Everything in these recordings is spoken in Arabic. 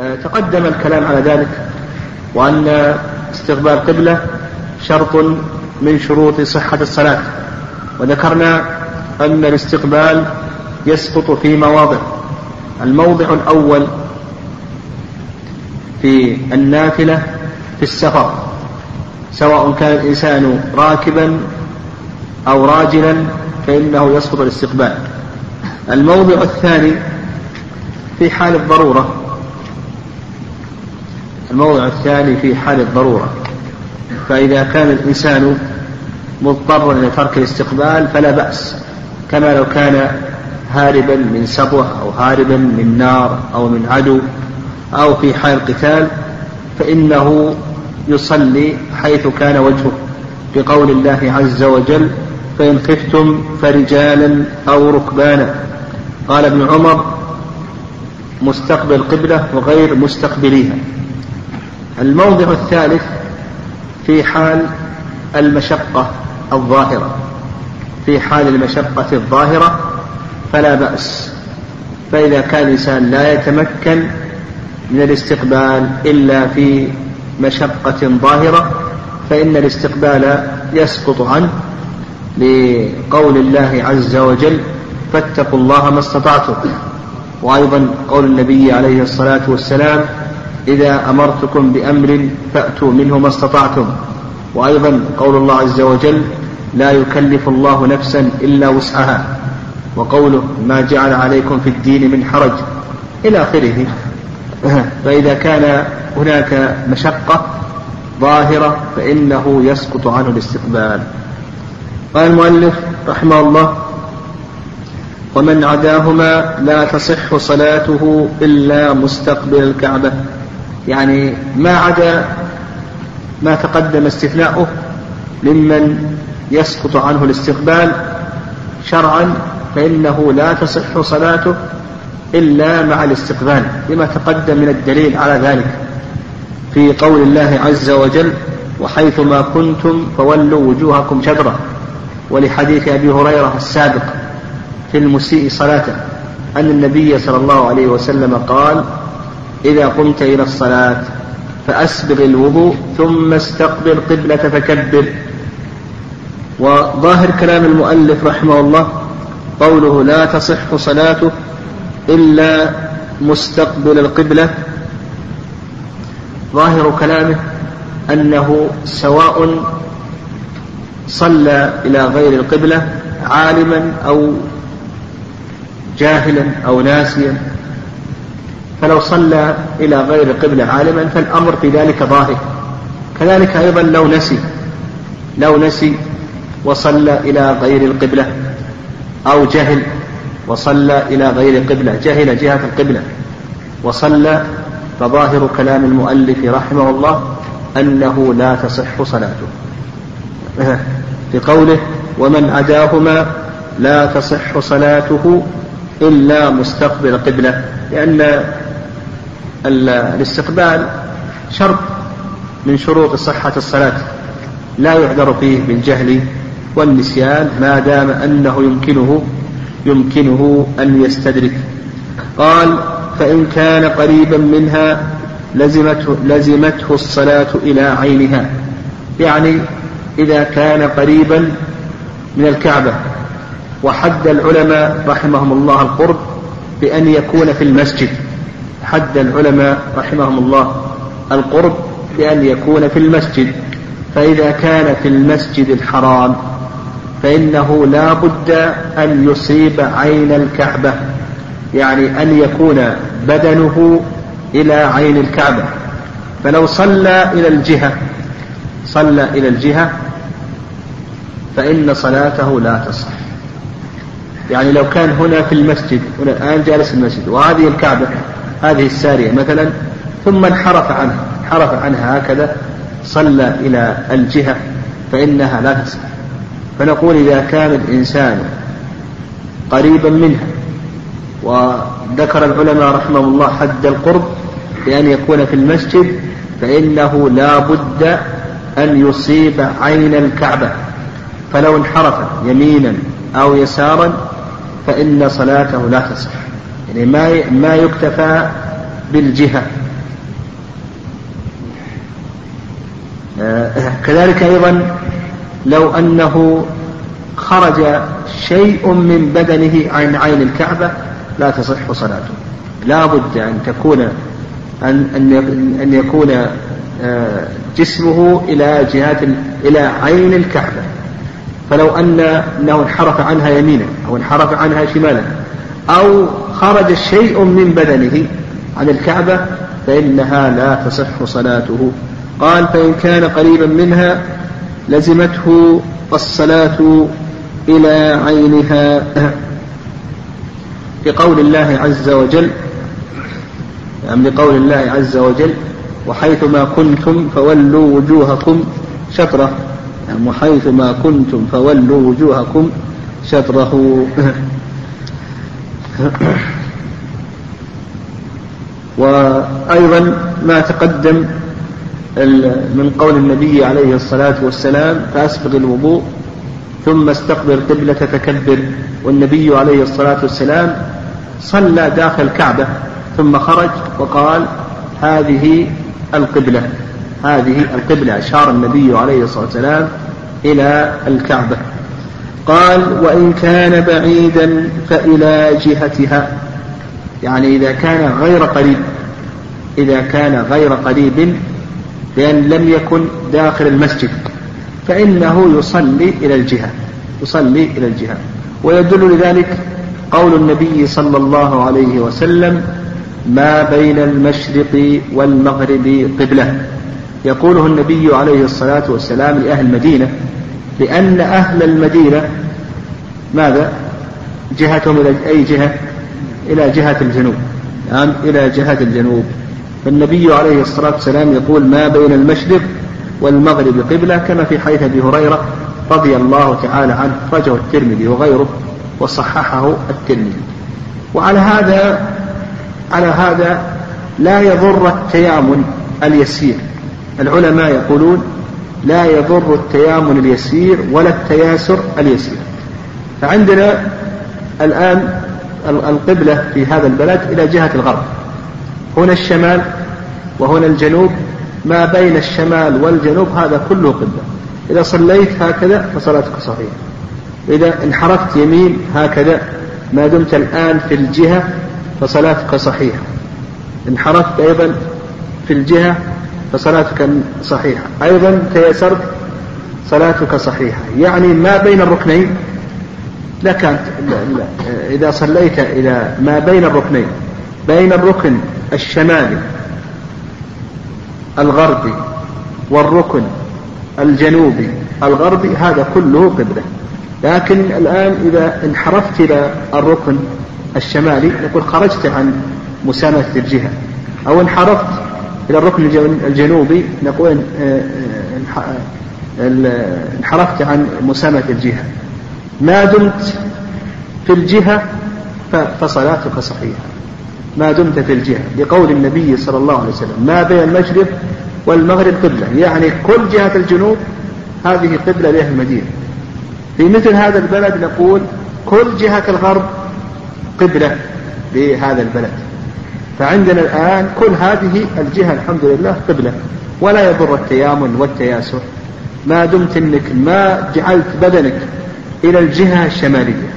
آه، تقدم الكلام على ذلك وأن استقبال قبلة شرط من شروط صحة الصلاة. وذكرنا أن الاستقبال يسقط في مواضع. الموضع الأول في النافلة في السفر سواء كان الإنسان راكبا أو راجلا فإنه يسقط الاستقبال. الموضع الثاني في حال الضرورة الموضع الثاني في حال الضرورة. فإذا كان الإنسان مضطرا إلى ترك الاستقبال فلا بأس كما لو كان هاربا من سطوة أو هاربا من نار أو من عدو أو في حال قتال فإنه يصلي حيث كان وجهه. بقول الله عز وجل فإن خفتم فرجالا أو ركبانا قال ابن عمر مستقبل قبلة وغير مستقبليها الموضع الثالث في حال المشقة الظاهرة. في حال المشقة الظاهرة فلا بأس. فإذا كان الإنسان لا يتمكن من الاستقبال إلا في مشقة ظاهرة فإن الاستقبال يسقط عنه. لقول الله عز وجل فاتقوا الله ما استطعتم. وأيضا قول النبي عليه الصلاة والسلام إذا أمرتكم بأمر فأتوا منه ما استطعتم. وأيضا قول الله عز وجل لا يكلف الله نفسا إلا وسعها وقوله ما جعل عليكم في الدين من حرج إلى آخره. فإذا كان هناك مشقة ظاهرة فإنه يسقط عنه الاستقبال. قال المؤلف رحمه الله ومن عداهما لا تصح صلاته إلا مستقبل الكعبة يعني ما عدا ما تقدم استثناؤه ممن يسقط عنه الاستقبال شرعا فإنه لا تصح صلاته إلا مع الاستقبال لما تقدم من الدليل على ذلك. في قول الله عز وجل وحيثما كنتم فولوا وجوهكم شطرة. ولحديث أبي هريرة السابق في المسيء صلاته أن النبي صلى الله عليه وسلم قال إذا قمت إلى الصلاة فأسبغ الوضوء ثم استقبل قبلة فكبر. وظاهر كلام المؤلف رحمه الله قوله لا تصح صلاته إلا مستقبل القبلة. ظاهر كلامه أنه سواء صلى إلى غير القبلة عالما أو جاهلا أو ناسيا فلو صلى إلى غير القبلة عالما فالأمر في ذلك ظاهر. كذلك أيضا لو نسي لو نسي وصلى إلى غير القبلة أو جهل وصلى إلى غير قبلة جهل جهة القبلة. وصلى فظاهر كلام المؤلف رحمه الله أنه لا تصح صلاته. بقوله ومن عداهما لا تصح صلاته إلا مستقبل قبلة لأن الاستقبال شرط من شروط صحة الصلاة. لا يعذر فيه بالجهل والنسيان ما دام أنه يمكنه يمكنه أن يستدرك. قال فإن كان قريبا منها لزمته, لزمته الصلاة إلى عينها. يعني إذا كان قريبا من الكعبة. وحد العلماء رحمهم الله القرب بأن يكون في المسجد. حد العلماء رحمهم الله القرب بأن يكون في المسجد فإذا كان في المسجد الحرام فإنه لا بد أن يصيب عين الكعبة يعني أن يكون بدنه إلى عين الكعبة. فلو صلى إلى الجهة صلى إلى الجهة فإن صلاته لا تصح. يعني لو كان هنا في المسجد هنا الآن جالس في المسجد وهذه الكعبة هذه السارية مثلا ثم انحرف عنها انحرف عنها هكذا صلى إلى الجهة فإنها لا تصح فنقول إذا كان الإنسان قريبا منها وذكر العلماء رحمه الله حد القرب بأن يكون في المسجد فإنه لا بد أن يصيب عين الكعبة. فلو انحرف يمينا أو يسارا فإن صلاته لا تصح يعني ما ما يكتفى بالجهة. آه، كذلك أيضا لو أنه خرج شيء من بدنه عن عين الكعبة لا تصح صلاته. لا بد أن تكون أن أن يكون آه، جسمه إلى جهات إلى عين الكعبة. فلو أن أنه انحرف عنها يمينا أو انحرف عنها شمالا أو خرج شيء من بدنه عن الكعبة فإنها لا تصح صلاته. قال فإن كان قريبا منها لزمته الصلاة إلى عينها. لقول الله عز وجل يعني لقول الله عز وجل وحيثما كنتم فولوا وجوهكم شطرة. يعني وحيثما كنتم فولوا وجوهكم شطره. وأيضا ما تقدم من قول النبي عليه الصلاة والسلام فأسبغ الوضوء ثم استقبل قبلة تكبر والنبي عليه الصلاة والسلام صلى داخل الكعبة ثم خرج وقال هذه القبلة هذه القبلة. أشار النبي عليه الصلاة والسلام إلى الكعبة. قال وإن كان بعيدا فإلى جهتها. يعني إذا كان غير قريب إذا كان غير قريب لأن لم يكن داخل المسجد فإنه يصلي إلى الجهة يصلي إلى الجهة. ويدل لذلك قول النبي صلى الله عليه وسلم ما بين المشرق والمغرب قبلة. يقوله النبي عليه الصلاة والسلام لأهل المدينة لأن أهل المدينة ماذا؟ جهتهم إلى أي جهة؟ إلى جهة الجنوب. نعم إلى جهة الجنوب. فالنبي عليه الصلاة والسلام يقول ما بين المشرق والمغرب قبلة كما في حديث أبي هريرة رضي الله تعالى عنه رجه الترمذي وغيره وصححه الترمذي. وعلى هذا على هذا لا يضر التيامن اليسير. العلماء يقولون لا يضر التيامن اليسير ولا التياسر اليسير. فعندنا الآن القبلة في هذا البلد إلى جهة الغرب. هنا الشمال وهنا الجنوب. ما بين الشمال والجنوب هذا كله قبلة. إذا صليت هكذا فصلاتك صحيحة. إذا انحرفت يمين هكذا. ما دمت الآن في الجهة فصلاتك صحيحة. انحرفت أيضا في الجهة فصلاتك صحيحة. أيضا تيسرت صلاتك صحيحة. يعني ما بين الركنين؟ لك إذا صليت إلى ما بين الركنين بين الركن الشمالي الغربي والركن الجنوبي الغربي هذا كله قبلة. لكن الآن إذا انحرفت إلى الركن الشمالي نقول خرجت عن مسامة الجهة أو انحرفت إلى الركن الجنوبي نقول انحرفت عن مسامة الجهة. ما دمت في الجهة فصلاتك صحيحة. ما دمت في الجهة. لقول النبي صلى الله عليه وسلم ما بين المشرق والمغرب قبلة. يعني كل جهة الجنوب هذه قبلة لأهل المدينة. في مثل هذا البلد نقول كل جهة الغرب قبلة لهذا البلد. فعندنا الآن كل هذه الجهة الحمد لله قبلة. ولا يضر التيامن والتياسر. ما دمت إنك ما جعلت بدنك إلى الجهة الشمالية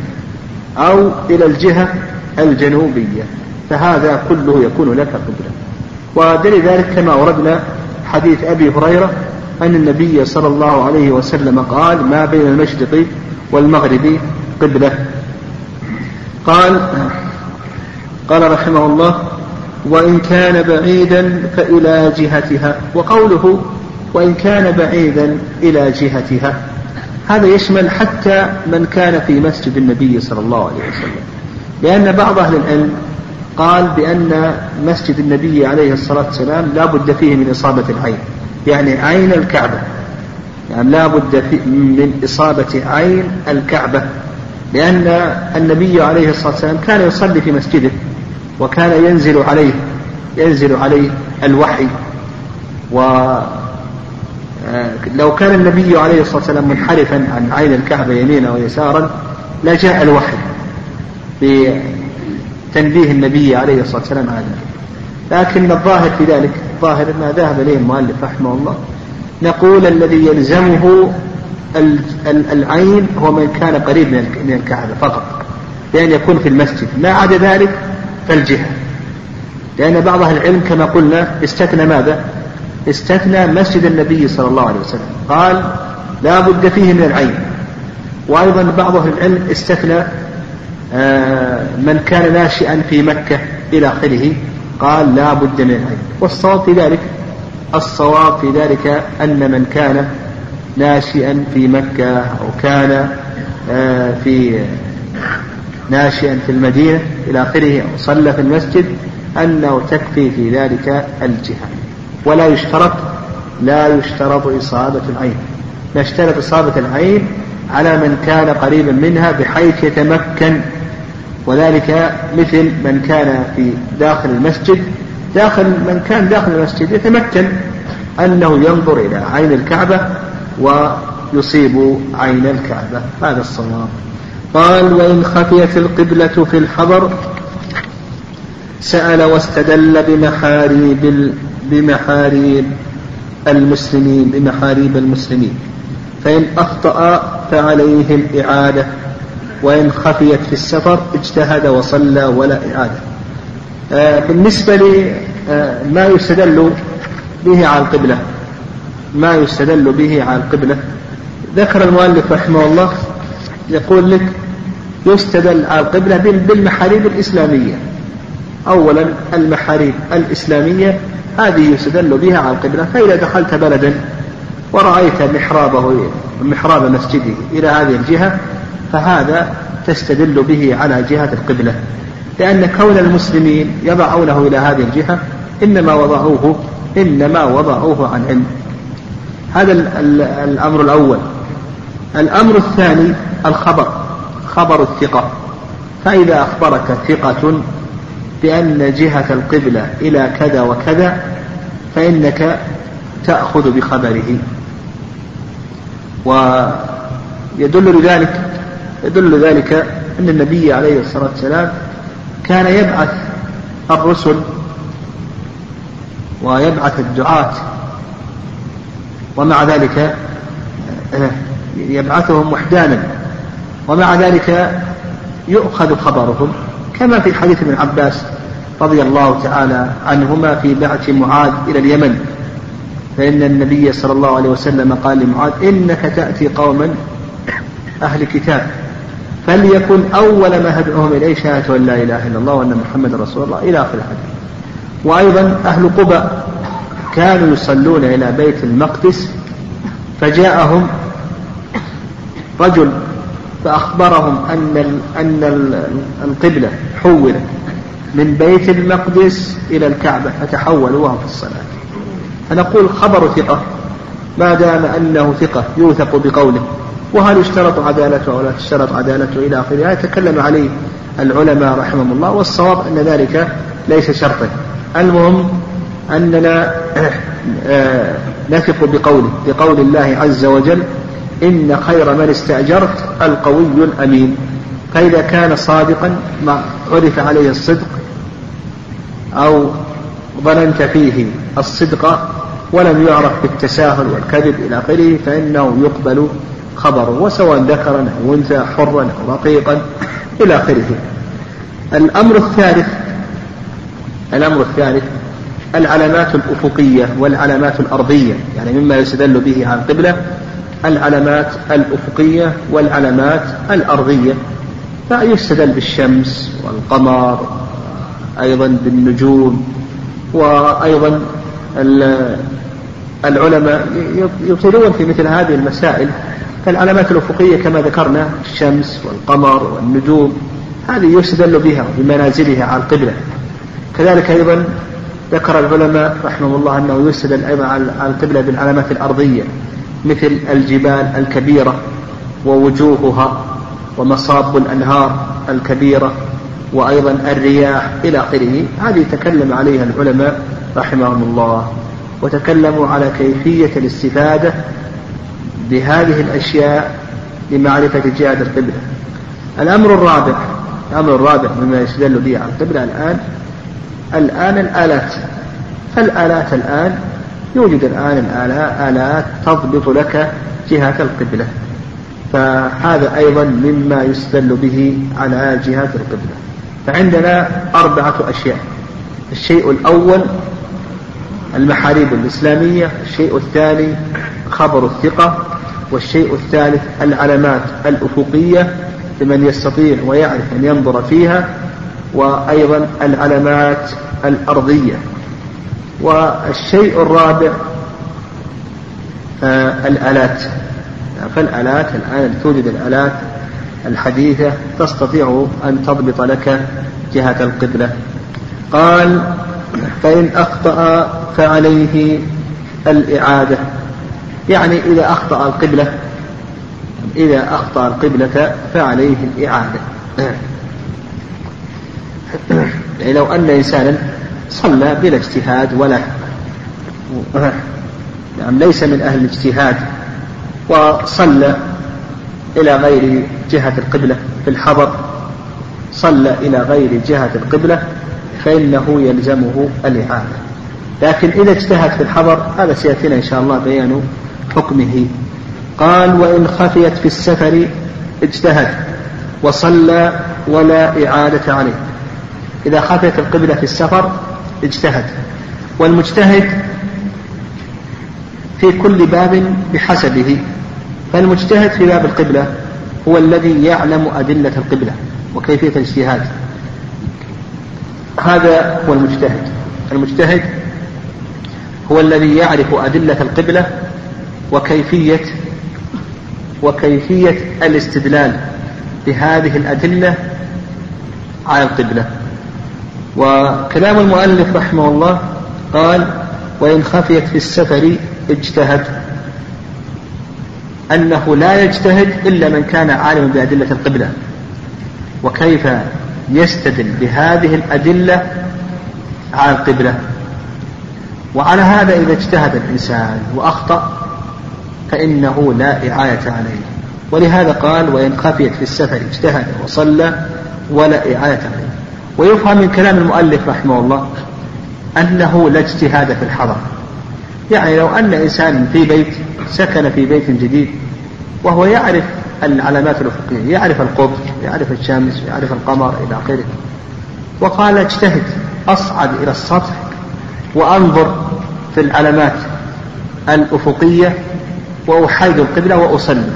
أو إلى الجهة الجنوبية. فهذا كله يكون لك قبلة. ودليل ذلك كما وردنا حديث أبي هريرة أن النبي صلى الله عليه وسلم قال ما بين المشرق والمغرب قبلة. قال قال رحمه الله وإن كان بعيدا فإلى جهتها. وقوله وإن كان بعيدا إلى جهتها. هذا يشمل حتى من كان في مسجد النبي صلى الله عليه وسلم. لأن بعض أهل العلم قال بأن مسجد النبي عليه الصلاة والسلام لا بد فيه من إصابة العين. يعني عين الكعبة. يعني لا بد من إصابة عين الكعبة. لأن النبي عليه الصلاة والسلام كان يصلي في مسجده. وكان ينزل عليه ينزل عليه الوحي. و آه، لو كان النبي عليه الصلاة والسلام منحرفا عن عين الكعبة يمينا ويسارا لجاء الوحي بتنبيه النبي عليه الصلاة والسلام على ذلك. لكن الظاهر في ذلك الظاهر ما ذهب إليه المؤلف رحمه الله نقول الذي يلزمه العين هو من كان قريب من الكعبة فقط بأن يكون في المسجد. ما عدا ذلك فالجهة لأن بعض أهل العلم كما قلنا استثنى ماذا؟ استثنى مسجد النبي صلى الله عليه وسلم. قال لا بد فيه من العين. وأيضا بعض أهل العلم استثنى آه، من كان ناشئا في مكة إلى آخره قال لا بد من العين. والصواب في ذلك الصواب في ذلك أن من كان ناشئا في مكة أو كان آه، في ناشئا في المدينة إلى آخره صلى في المسجد أنه تكفي في ذلك الجهة ولا يشترط لا يشترط إصابة العين. نشترط إصابة العين على من كان قريبا منها بحيث يتمكن. وذلك مثل من كان في داخل المسجد. داخل من كان داخل المسجد يتمكن أنه ينظر إلى عين الكعبة ويصيب عين الكعبة. هذا الصواب. قال وإن خفيت القبلة في الحضر سأل واستدل بمحاريب بمحاريب المسلمين بمحاريب المسلمين. فإن أخطأ فعليه الإعادة وإن خفيت في السفر اجتهد وصلى ولا إعادة. آه بالنسبة لما آه يستدل به على القبلة. ما يستدل به على القبلة. ذكر المؤلف رحمه الله يقول لك يستدل على القبلة بالمحاريب الإسلامية. أولا المحاريب الإسلامية هذه يستدل بها على القبلة. فإذا دخلت بلدا ورأيت محرابه محراب مسجده إلى هذه الجهة فهذا تستدل به على جهة القبلة. لأن كون المسلمين يضعونه إلى هذه الجهة إنما وضعوه إنما وضعوه عن علم. هذا الأمر الأول. الأمر الثاني الخبر. خبر الثقة. فإذا أخبرك ثقة بأن جهة القبلة إلى كذا وكذا فإنك تأخذ بخبره. ويدل لذلك يدل ذلك أن النبي عليه الصلاة والسلام كان يبعث الرسل ويبعث الدعاة ومع ذلك يبعثهم وحدانا. ومع ذلك يؤخذ خبرهم كما في حديث ابن عباس رضي الله تعالى عنهما في بعث معاذ إلى اليمن. فإن النبي صلى الله عليه وسلم قال لمعاذ إنك تأتي قوما أهل كتاب فليكن أول ما هدعوهم إليه شهادة أن لا إله إلا الله وأن محمد رسول الله إلى آخر الحديث. وأيضا أهل قبى كانوا يصلون إلى بيت المقدس فجاءهم رجل فأخبرهم أن أن القبلة حولت من بيت المقدس إلى الكعبة فتحولوا وهم في الصلاة. فنقول خبر ثقة ما دام أنه ثقة يوثق بقوله. وهل يشترط عدالته أو لا تشترط عدالته إلى آخره؟ يتكلم عليه العلماء رحمهم الله والصواب أن ذلك ليس شرطا. المهم أننا آه، نثق بقوله بقول الله عز وجل إن خير من استأجرت القوي الأمين. فإذا كان صادقا ما عرف عليه الصدق أو ظننت فيه الصدق ولم يعرف بالتساهل والكذب إلى آخره فإنه يقبل خبره وسواء ذكرا أو أنثى حرا أو رقيقا إلى آخره. الأمر الثالث الأمر الثالث العلامات الأفقية والعلامات الأرضية يعني مما يستدل به على القبلة. العلامات الأفقية والعلامات الأرضية فيستدل بالشمس والقمر أيضا بالنجوم وأيضا العلماء يبطلون في مثل هذه المسائل. فالعلامات الأفقية كما ذكرنا الشمس والقمر والنجوم هذه يستدل بها بمنازلها على القبلة. كذلك أيضا ذكر العلماء رحمه الله أنه يستدل أيضا على القبلة بالعلامات الأرضية. مثل الجبال الكبيرة ووجوهها ومصاب الأنهار الكبيرة وأيضا الرياح إلى آخره. هذه تكلم عليها العلماء رحمهم الله وتكلموا على كيفية الاستفادة بهذه الأشياء لمعرفة جهة القبلة. الأمر الرابع الأمر الرابع مما يستدل به على القبلة الآن الآن الآلات. فالآلات الآن يوجد الآن آلات تضبط لك جهة القبلة. فهذا أيضا مما يستدل به على جهة القبلة. فعندنا أربعة أشياء. الشيء الأول المحاريب الإسلامية الشيء الثاني خبر الثقة والشيء الثالث العلامات الأفقية لمن يستطيع ويعرف أن ينظر فيها وأيضا العلامات الأرضية. والشيء الرابع آه، الآلات. فالآلات الآن توجد الآلات الحديثة تستطيع أن تضبط لك جهة القبلة. قال فإن أخطأ فعليه الإعادة. يعني إذا أخطأ القبلة إذا أخطأ القبلة فعليه الإعادة. يعني لو أن إنسانا صلى بلا اجتهاد ولا يعني ليس من أهل الاجتهاد وصلى إلى غير جهة القبلة في الحضر صلى إلى غير جهة القبلة فإنه يلزمه الإعادة لكن إذا اجتهد في الحضر هذا سيأتينا إن شاء الله بيان حكمه. قال وإن خفيت في السفر اجتهد وصلى ولا إعادة عليه. إذا خفيت القبلة في السفر اجتهد. والمجتهد في كل باب بحسبه فالمجتهد في باب القبلة هو الذي يعلم أدلة القبلة وكيفية الاجتهاد. هذا هو المجتهد. المجتهد هو الذي يعرف أدلة القبلة وكيفية وكيفية الاستدلال بهذه الأدلة على القبلة. وكلام المؤلف رحمه الله قال وإن خفيت في السفر اجتهد. أنه لا يجتهد إلا من كان عالما بأدلة القبلة. وكيف يستدل بهذه الأدلة على القبلة؟ وعلى هذا إذا اجتهد الإنسان وأخطأ فإنه لا إعاية عليه. ولهذا قال وإن خفيت في السفر اجتهد وصلى ولا إعاية عليه. ويفهم من كلام المؤلف رحمه الله أنه لا اجتهاد في الحضر. يعني لو أن إنسان في بيت سكن في بيت جديد وهو يعرف العلامات الأفقية يعرف القطر يعرف الشمس يعرف القمر إلى آخره وقال اجتهد أصعد إلى السطح وأنظر في العلامات الأفقية وأحيد القبلة وأصلي.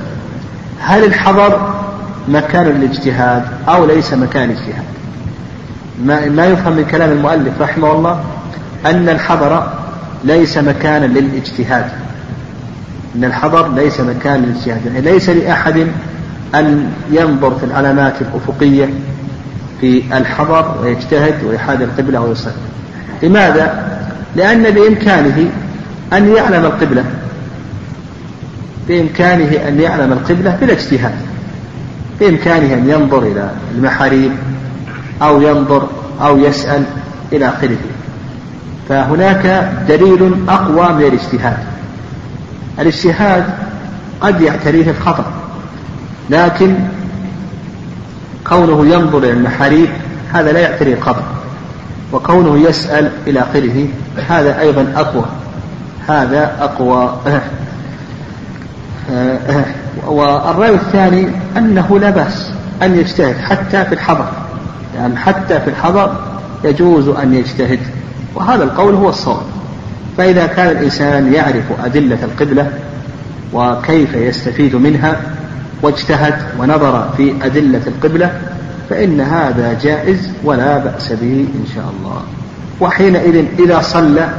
هل الحضر مكان للاجتهاد أو ليس مكان اجتهاد ما, ما يفهم من كلام المؤلف رحمه الله أن الحضر ليس مكانا للاجتهاد. أن الحضر ليس مكان للاجتهاد. يعني ليس لأحد أن ينظر في العلامات الأفقية في الحضر ويجتهد ويحاد القبلة ويصلي. لماذا؟ لأن بإمكانه أن يعلم القبلة. بإمكانه أن يعلم القبلة بلا اجتهاد بإمكانه أن ينظر إلى المحاريب. أو ينظر أو يسأل إلى آخره. فهناك دليل أقوى من الاجتهاد. الاجتهاد قد يعتريه الخطأ لكن كونه ينظر إلى المحاريب هذا لا يعتريه الخطأ وكونه يسأل إلى آخره هذا أيضا أقوى. هذا أقوى. والرأي الثاني أنه لا بأس أن يجتهد حتى في الحضر. يعني حتى في الحضر يجوز أن يجتهد وهذا القول هو الصواب. فإذا كان الإنسان يعرف أدلة القبلة وكيف يستفيد منها واجتهد ونظر في أدلة القبلة فإن هذا جائز ولا بأس به إن شاء الله. وحينئذ إذا صلى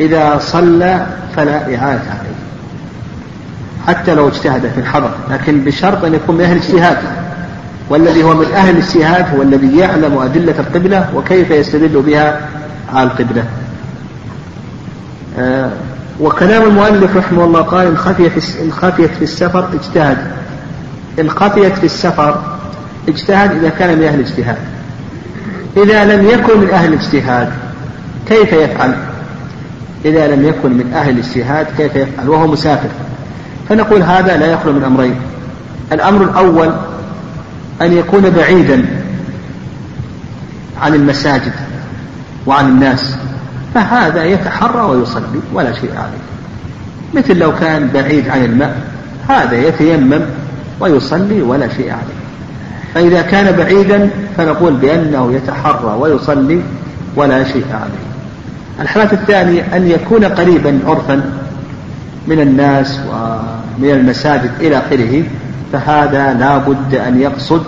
إذا صلى فلا إعادة عليه. حتى لو اجتهد في الحضر لكن بشرط أن يكون من أهل الاجتهاد والذي هو من أهل الاجتهاد هو الذي يعلم أدلة القبلة وكيف يستدل بها على القبلة. آه وكلام المؤلف رحمه الله قال إن خفيت إن خفيت في السفر اجتهد. إن خفيت في السفر اجتهد إذا كان من أهل الاجتهاد. إذا لم يكن من أهل الاجتهاد كيف يفعل؟ إذا لم يكن من أهل الاجتهاد كيف يفعل؟ وهو مسافر. فنقول هذا لا يخلو من أمرين. الأمر الأول أن يكون بعيدا عن المساجد وعن الناس فهذا يتحرى ويصلي ولا شيء عليه. مثل لو كان بعيد عن الماء هذا يتيمم ويصلي ولا شيء عليه. فإذا كان بعيدا فنقول بأنه يتحرى ويصلي ولا شيء عليه. الحالة الثانية أن يكون قريبا عرفا من الناس ومن المساجد إلى آخره. فهذا لا بد أن يقصد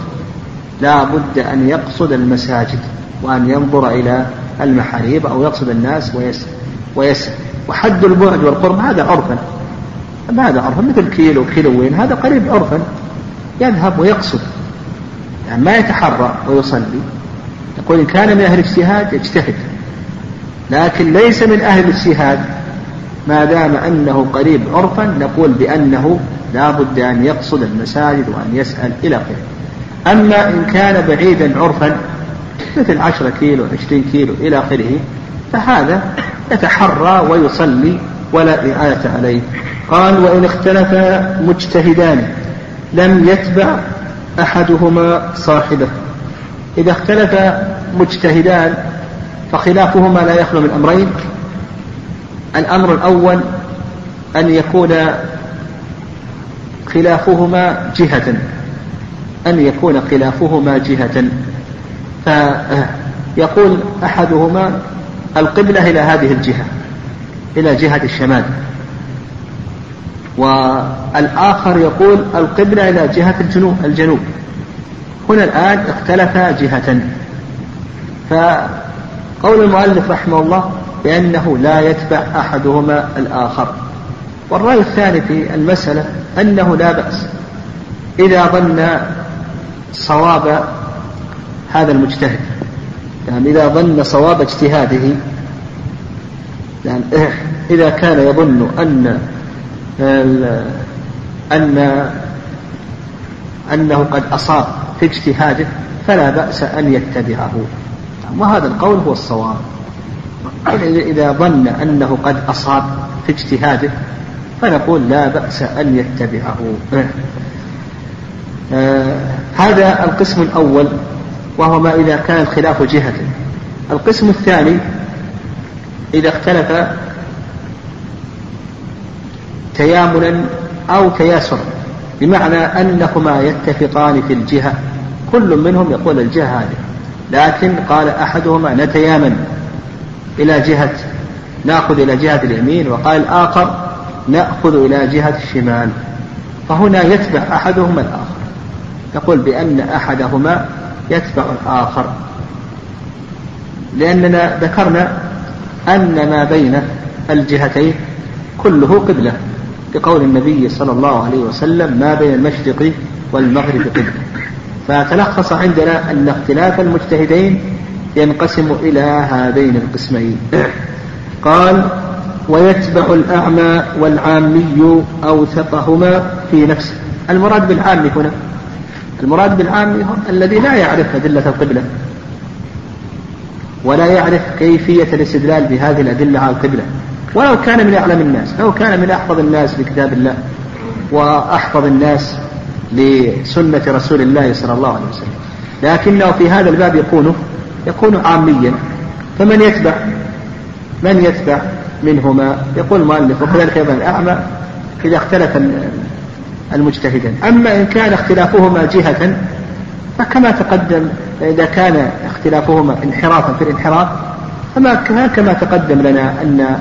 لا بد أن يقصد المساجد وأن ينظر إلى المحاريب أو يقصد الناس ويسأل ويسأل وحد البعد والقرب هذا عرفا. هذا عرفا مثل كيلو كيلوين هذا قريب عرفا. يذهب ويقصد. يعني ما يتحرى ويصلي. يقول إن كان من أهل الاجتهاد يجتهد لكن ليس من أهل الاجتهاد ما دام أنه قريب عرفا نقول بأنه لا بد أن يقصد المساجد وأن يسأل إلى آخره. أما إن كان بعيدا عرفا مثل عشرة كيلو عشرين كيلو إلى آخره فهذا يتحرى ويصلي ولا إعادة عليه. قال وإن اختلف مجتهدان لم يتبع أحدهما صاحبه. إذا اختلف مجتهدان فخلافهما لا يخلو من أمرين. الأمر الأول أن يكون خلافهما جهة أن يكون خلافهما جهة. فيقول أحدهما القبلة إلى هذه الجهة إلى جهة الشمال. والآخر يقول القبلة إلى جهة الجنوب الجنوب. هنا الآن اختلفا جهة. فقول المؤلف رحمه الله بأنه لا يتبع أحدهما الآخر. والرأي الثاني في المسألة أنه لا بأس إذا ظن صواب هذا المجتهد. يعني إذا ظن صواب اجتهاده. يعني إذا كان يظن أن أن أنه قد أصاب في اجتهاده فلا بأس أن يتبعه. وهذا القول هو الصواب. إذا ظن أنه قد أصاب في اجتهاده فنقول لا بأس أن يتبعه. آه هذا القسم الأول وهو ما إذا كان الخلاف جهة. القسم الثاني إذا اختلف تيامنا أو تياسرا بمعنى أنهما يتفقان في الجهة. كل منهم يقول الجهة هذه لكن قال أحدهما نتيامن إلى جهة نأخذ إلى جهة اليمين وقال الآخر نأخذ إلى جهة الشمال. فهنا يتبع أحدهما الآخر. يقول بأن أحدهما يتبع الآخر. لأننا ذكرنا أن ما بين الجهتين كله قبلة بقول النبي صلى الله عليه وسلم ما بين المشرق والمغرب قبلة. فتلخص عندنا أن اختلاف المجتهدين ينقسم إلى هذين القسمين. قال ويتبع الأعمى والعامي أوثقهما في نفسه. المراد بالعامي هنا المراد بالعامي الذي لا يعرف أدلة القبلة ولا يعرف كيفية الاستدلال بهذه الأدلة على القبلة. ولو كان من أعلم الناس لو كان من أحفظ الناس لكتاب الله وأحفظ الناس لسنة رسول الله صلى الله عليه وسلم. لكنه في هذا الباب يكون يكون عاميا فمن يتبع؟ من يتبع منهما؟ يقول المؤلف وكذلك أيضا الأعمى إذا اختلف المجتهدان. أما إن كان اختلافهما جهة فكما تقدم إذا كان اختلافهما انحرافا في الانحراف فما كما تقدم لنا أن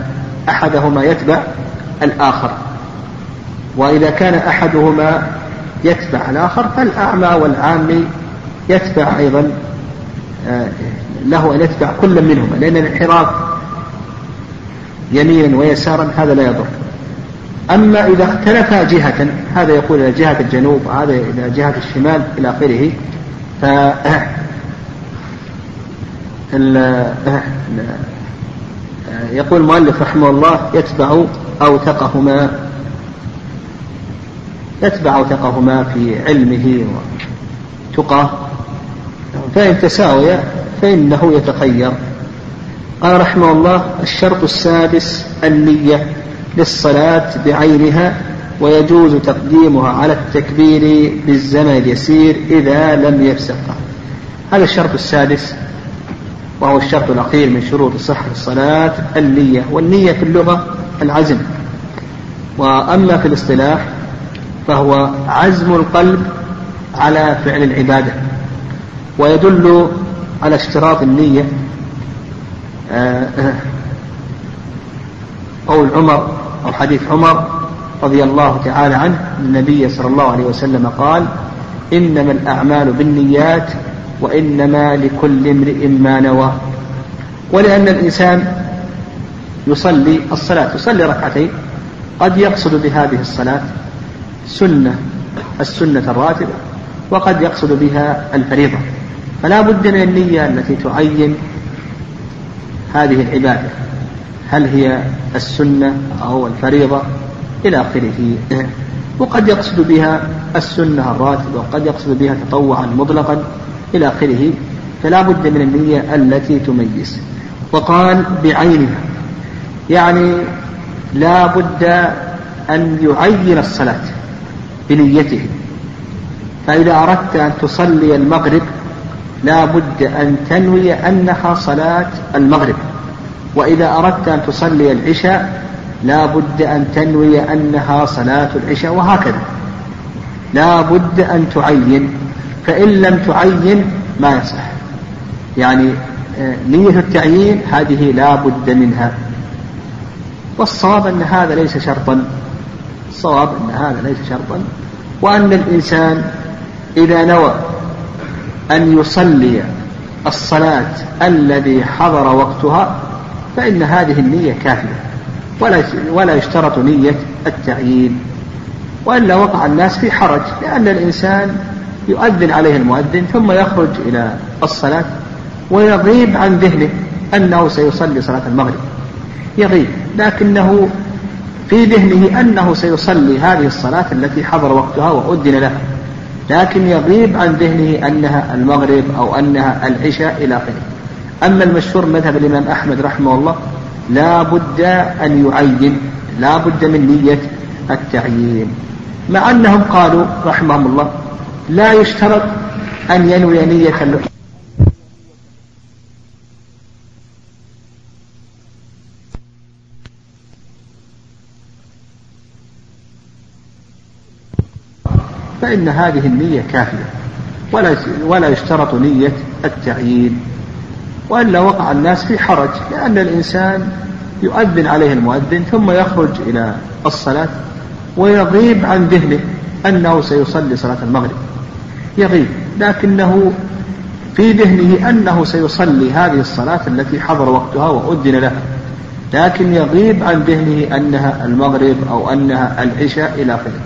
أحدهما يتبع الآخر. وإذا كان أحدهما يتبع الآخر فالأعمى والعامي يتبع أيضا له أن يتبع كل منهما لأن الانحراف يمينا ويسارا هذا لا يضر. أما إذا اختلفا جهة هذا يقول إلى جهة الجنوب وهذا إلى جهة الشمال إلى آخره ف يقول المؤلف رحمه الله يتبع أوثقهما يتبع أوثقهما في علمه وتقاه. فإن تساوي فإنه يتخير. قال رحمه الله الشرط السادس النية للصلاة بعينها ويجوز تقديمها على التكبير بالزمن اليسير إذا لم يفسق. هذا الشرط السادس وهو الشرط الأخير من شروط صحة الصلاة النية. والنية في اللغة العزم. وأما في الاصطلاح فهو عزم القلب على فعل العبادة. ويدل على اشتراط النية. آه، قول عمر أو حديث عمر رضي الله تعالى عنه النبي صلى الله عليه وسلم قال إنما الأعمال بالنيات وإنما لكل امرئ ما نوى. ولأن الإنسان يصلي الصلاة يصلي ركعتين قد يقصد بهذه الصلاة سنة السنة الراتبة وقد يقصد بها الفريضة. فلا بد من النية التي تعين هذه العبادة. هل هي السنة أو الفريضة؟ إلى آخره. وقد يقصد بها السنة الراتبة وقد يقصد بها تطوعا مطلقا. إلى آخره. فلا بد من النية التي تميز. وقال بعينها. يعني لا بد أن يعين الصلاة بنيته. فإذا أردت أن تصلي المغرب لا بد أن تنوي أنها صلاة المغرب. وإذا أردت أن تصلي العشاء لا بد أن تنوي أنها صلاة العشاء وهكذا. لا بد أن تعين فإن لم تعين ما يصح. يعني آه، نية التعيين هذه لا بد منها. والصواب أن هذا ليس شرطا. الصواب أن هذا ليس شرطا. وأن الإنسان إذا نوى أن يصلي الصلاة الذي حضر وقتها فإن هذه النية كافية. ولا يشترط نية التعيين. وإلا وقع الناس في حرج لأن الإنسان يؤذن عليه المؤذن ثم يخرج إلى الصلاة ويغيب عن ذهنه أنه سيصلي صلاة المغرب. يغيب لكنه في ذهنه أنه سيصلي هذه الصلاة التي حضر وقتها وأذن لها لكن يغيب عن ذهنه أنها المغرب أو أنها العشاء إلى آخره. أما المشهور مذهب الإمام أحمد رحمه الله لا بد أن يعين لا بد من نية التعيين. مع أنهم قالوا رحمهم الله لا يشترط أن ينوي نية فإن هذه النية كافية. ولا ولا يشترط نية التعيين. وإلا وقع الناس في حرج لأن الإنسان يؤذن عليه المؤذن ثم يخرج إلى الصلاة ويغيب عن ذهنه أنه سيصلي صلاة المغرب. يغيب لكنه في ذهنه أنه سيصلي هذه الصلاة التي حضر وقتها وأذن لها لكن يغيب عن ذهنه أنها المغرب أو أنها العشاء إلى آخره.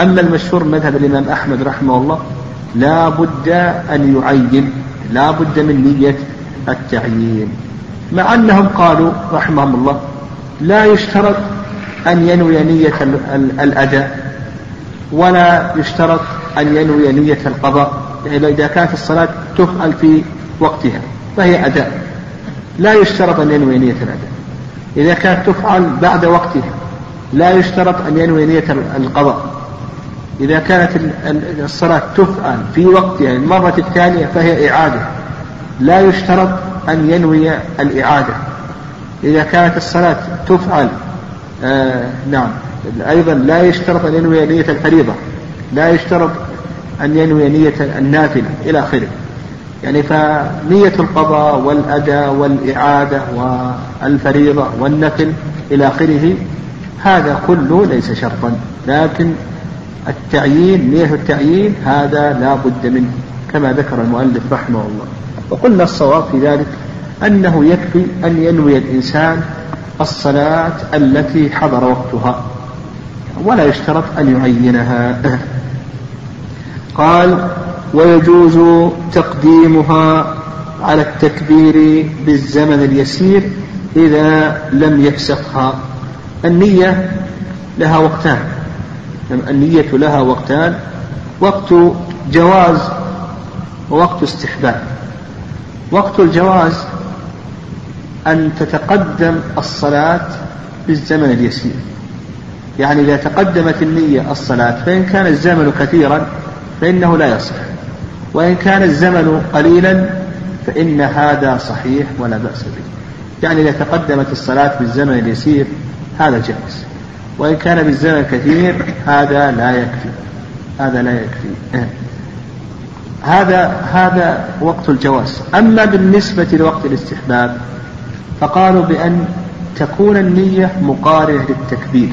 أما المشهور مذهب الإمام أحمد رحمه الله لا بد أن يعين لا بد من نية التعيين. مع أنهم قالوا رحمهم الله لا يشترط أن ينوي نية الأداء ولا يشترط أن ينوي نية القضاء يعني إذا كانت الصلاة تفعل في وقتها فهي أداء. لا يشترط أن ينوي نية الأداء. إذا كانت تفعل بعد وقتها لا يشترط أن ينوي نية القضاء. إذا كانت الصلاة تفعل في وقتها المرة الثانية فهي إعادة. لا يشترط أن ينوي الإعادة. إذا كانت الصلاة تفعل آه نعم. أيضا لا يشترط أن ينوي نية الفريضة. لا يشترط أن ينوي نية النافلة إلى آخره. يعني فنية القضاء والأداء والإعادة والفريضة والنفل إلى آخره هذا كله ليس شرطا. لكن التعيين نية التعيين؟ هذا لا بد منه كما ذكر المؤلف رحمه الله. وقلنا الصواب في ذلك أنه يكفي أن ينوي الإنسان الصلاة التي حضر وقتها ولا يشترط أن يعينها. قال ويجوز تقديمها على التكبير بالزمن اليسير إذا لم يفسخها النية لها وقتان. النية لها وقتان وقت جواز ووقت استحباب. وقت الجواز أن تتقدم الصلاة بالزمن اليسير. يعني إذا تقدمت النية الصلاة فإن كان الزمن كثيرا فإنه لا يصح. وإن كان الزمن قليلا فإن هذا صحيح ولا بأس به. يعني إذا تقدمت الصلاة بالزمن اليسير هذا جائز. وإن كان بالزمن الكثير هذا لا يكفي. هذا لا يكفي. هذا هذا وقت الجواز. أما بالنسبة لوقت الاستحباب فقالوا بأن تكون النية مقارنة للتكبير.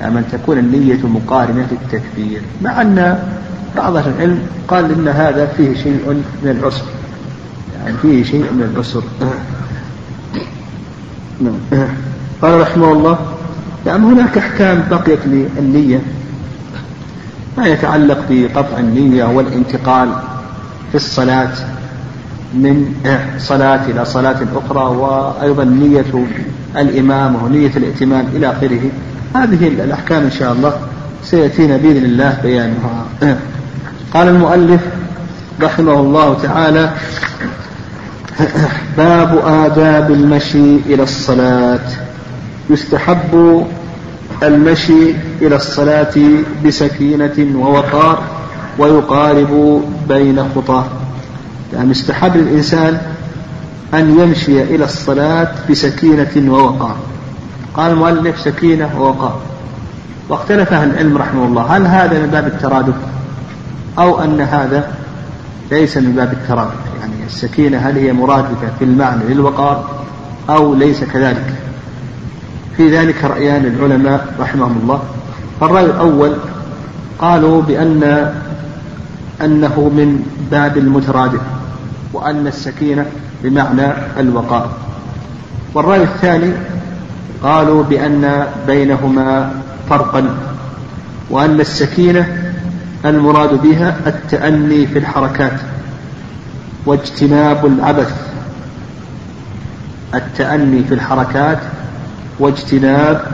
يعني أن تكون النية مقارنة للتكبير. مع أن بعض أهل العلم قال إن هذا فيه شيء من العسر. يعني فيه شيء من العسر. نعم. قال رحمه الله يعني هناك أحكام بقيت للنية ما يتعلق بقطع النية والانتقال في الصلاة من صلاة إلى صلاة أخرى وأيضا نية الإمام ونية الائتمام إلى آخره. هذه الأحكام إن شاء الله سيأتينا بإذن الله بيانها. قال المؤلف رحمه الله تعالى باب آداب المشي إلى الصلاة. يستحب المشي إلى الصلاة بسكينة ووقار ويقارب بين خطاه يعني استحب الإنسان أن يمشي إلى الصلاة بسكينة ووقار. قال المؤلف سكينة ووقار. واختلف أهل العلم رحمه الله. هل هذا من باب الترادف أو أن هذا ليس من باب الترادف؟ يعني السكينة هل هي مرادفة في المعنى للوقار أو ليس كذلك؟ في ذلك رأيان العلماء رحمهم الله. فالرأي الأول قالوا بأن أنه من باب المترادف وأن السكينة بمعنى الوقار والرأي الثاني قالوا بأن بينهما فرقا وأن السكينة المراد بها التأني في الحركات واجتناب العبث. التأني في الحركات واجتناب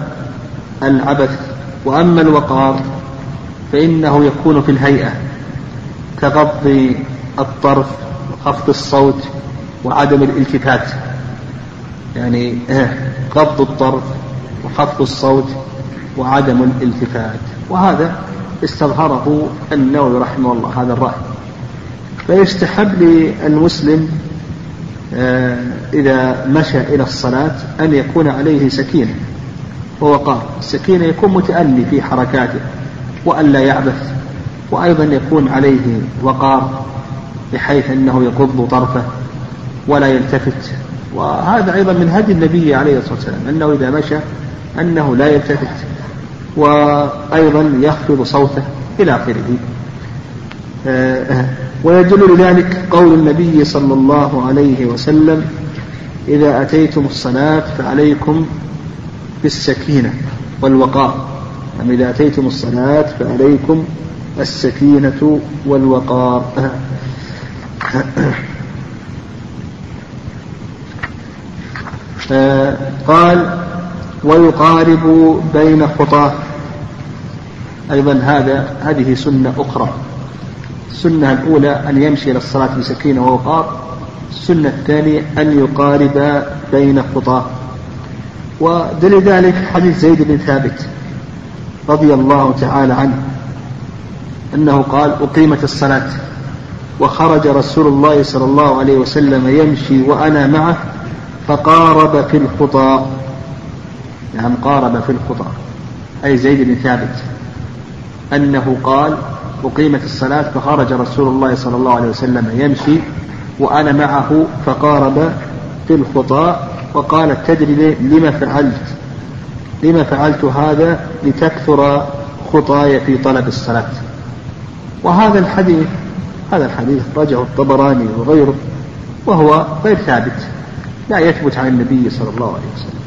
العبث وأما الوقار فإنه يكون في الهيئة كغض الطرف وخفض الصوت وعدم الالتفات. يعني غض الطرف وخفض الصوت وعدم الالتفات. وهذا استظهره النووي رحمه الله هذا الرأي. فيستحب للمسلم آه، إذا مشى إلى الصلاة أن يكون عليه سكينة. ووقار السكينة يكون متأني في حركاته وألا يعبث وأيضا يكون عليه وقار بحيث أنه يغض طرفه ولا يلتفت. وهذا أيضا من هدي النبي عليه الصلاة والسلام أنه إذا مشى أنه لا يلتفت وأيضا يخفض صوته إلى آخره. آه، ويدل لذلك قول النبي صلى الله عليه وسلم إذا أتيتم الصلاة فعليكم بالسكينة والوقار. يعني إذا أتيتم الصلاة فعليكم السكينة والوقار. آه، قال ويقارب بين خطاه. أيضا هذا هذه سنة أخرى. السنة الأولى أن يمشي إلى الصلاة بسكينة ووقار السنة الثانية أن يقارب بين خطاه ودليل ذلك حديث زيد بن ثابت رضي الله تعالى عنه أنه قال أقيمت الصلاة وخرج رسول الله صلى الله عليه وسلم يمشي وأنا معه فقارب في الخطى نعم قارب في الخطى أي زيد بن ثابت أنه قال أقيمت الصلاة فخرج رسول الله صلى الله عليه وسلم يمشي وأنا معه فقارب في الخطى وقال تدري لما فعلت؟ لما فعلت هذا لتكثر خطاي في طلب الصلاة. وهذا الحديث هذا الحديث رجعه الطبراني وغيره وهو غير ثابت لا يثبت عن النبي صلى الله عليه وسلم.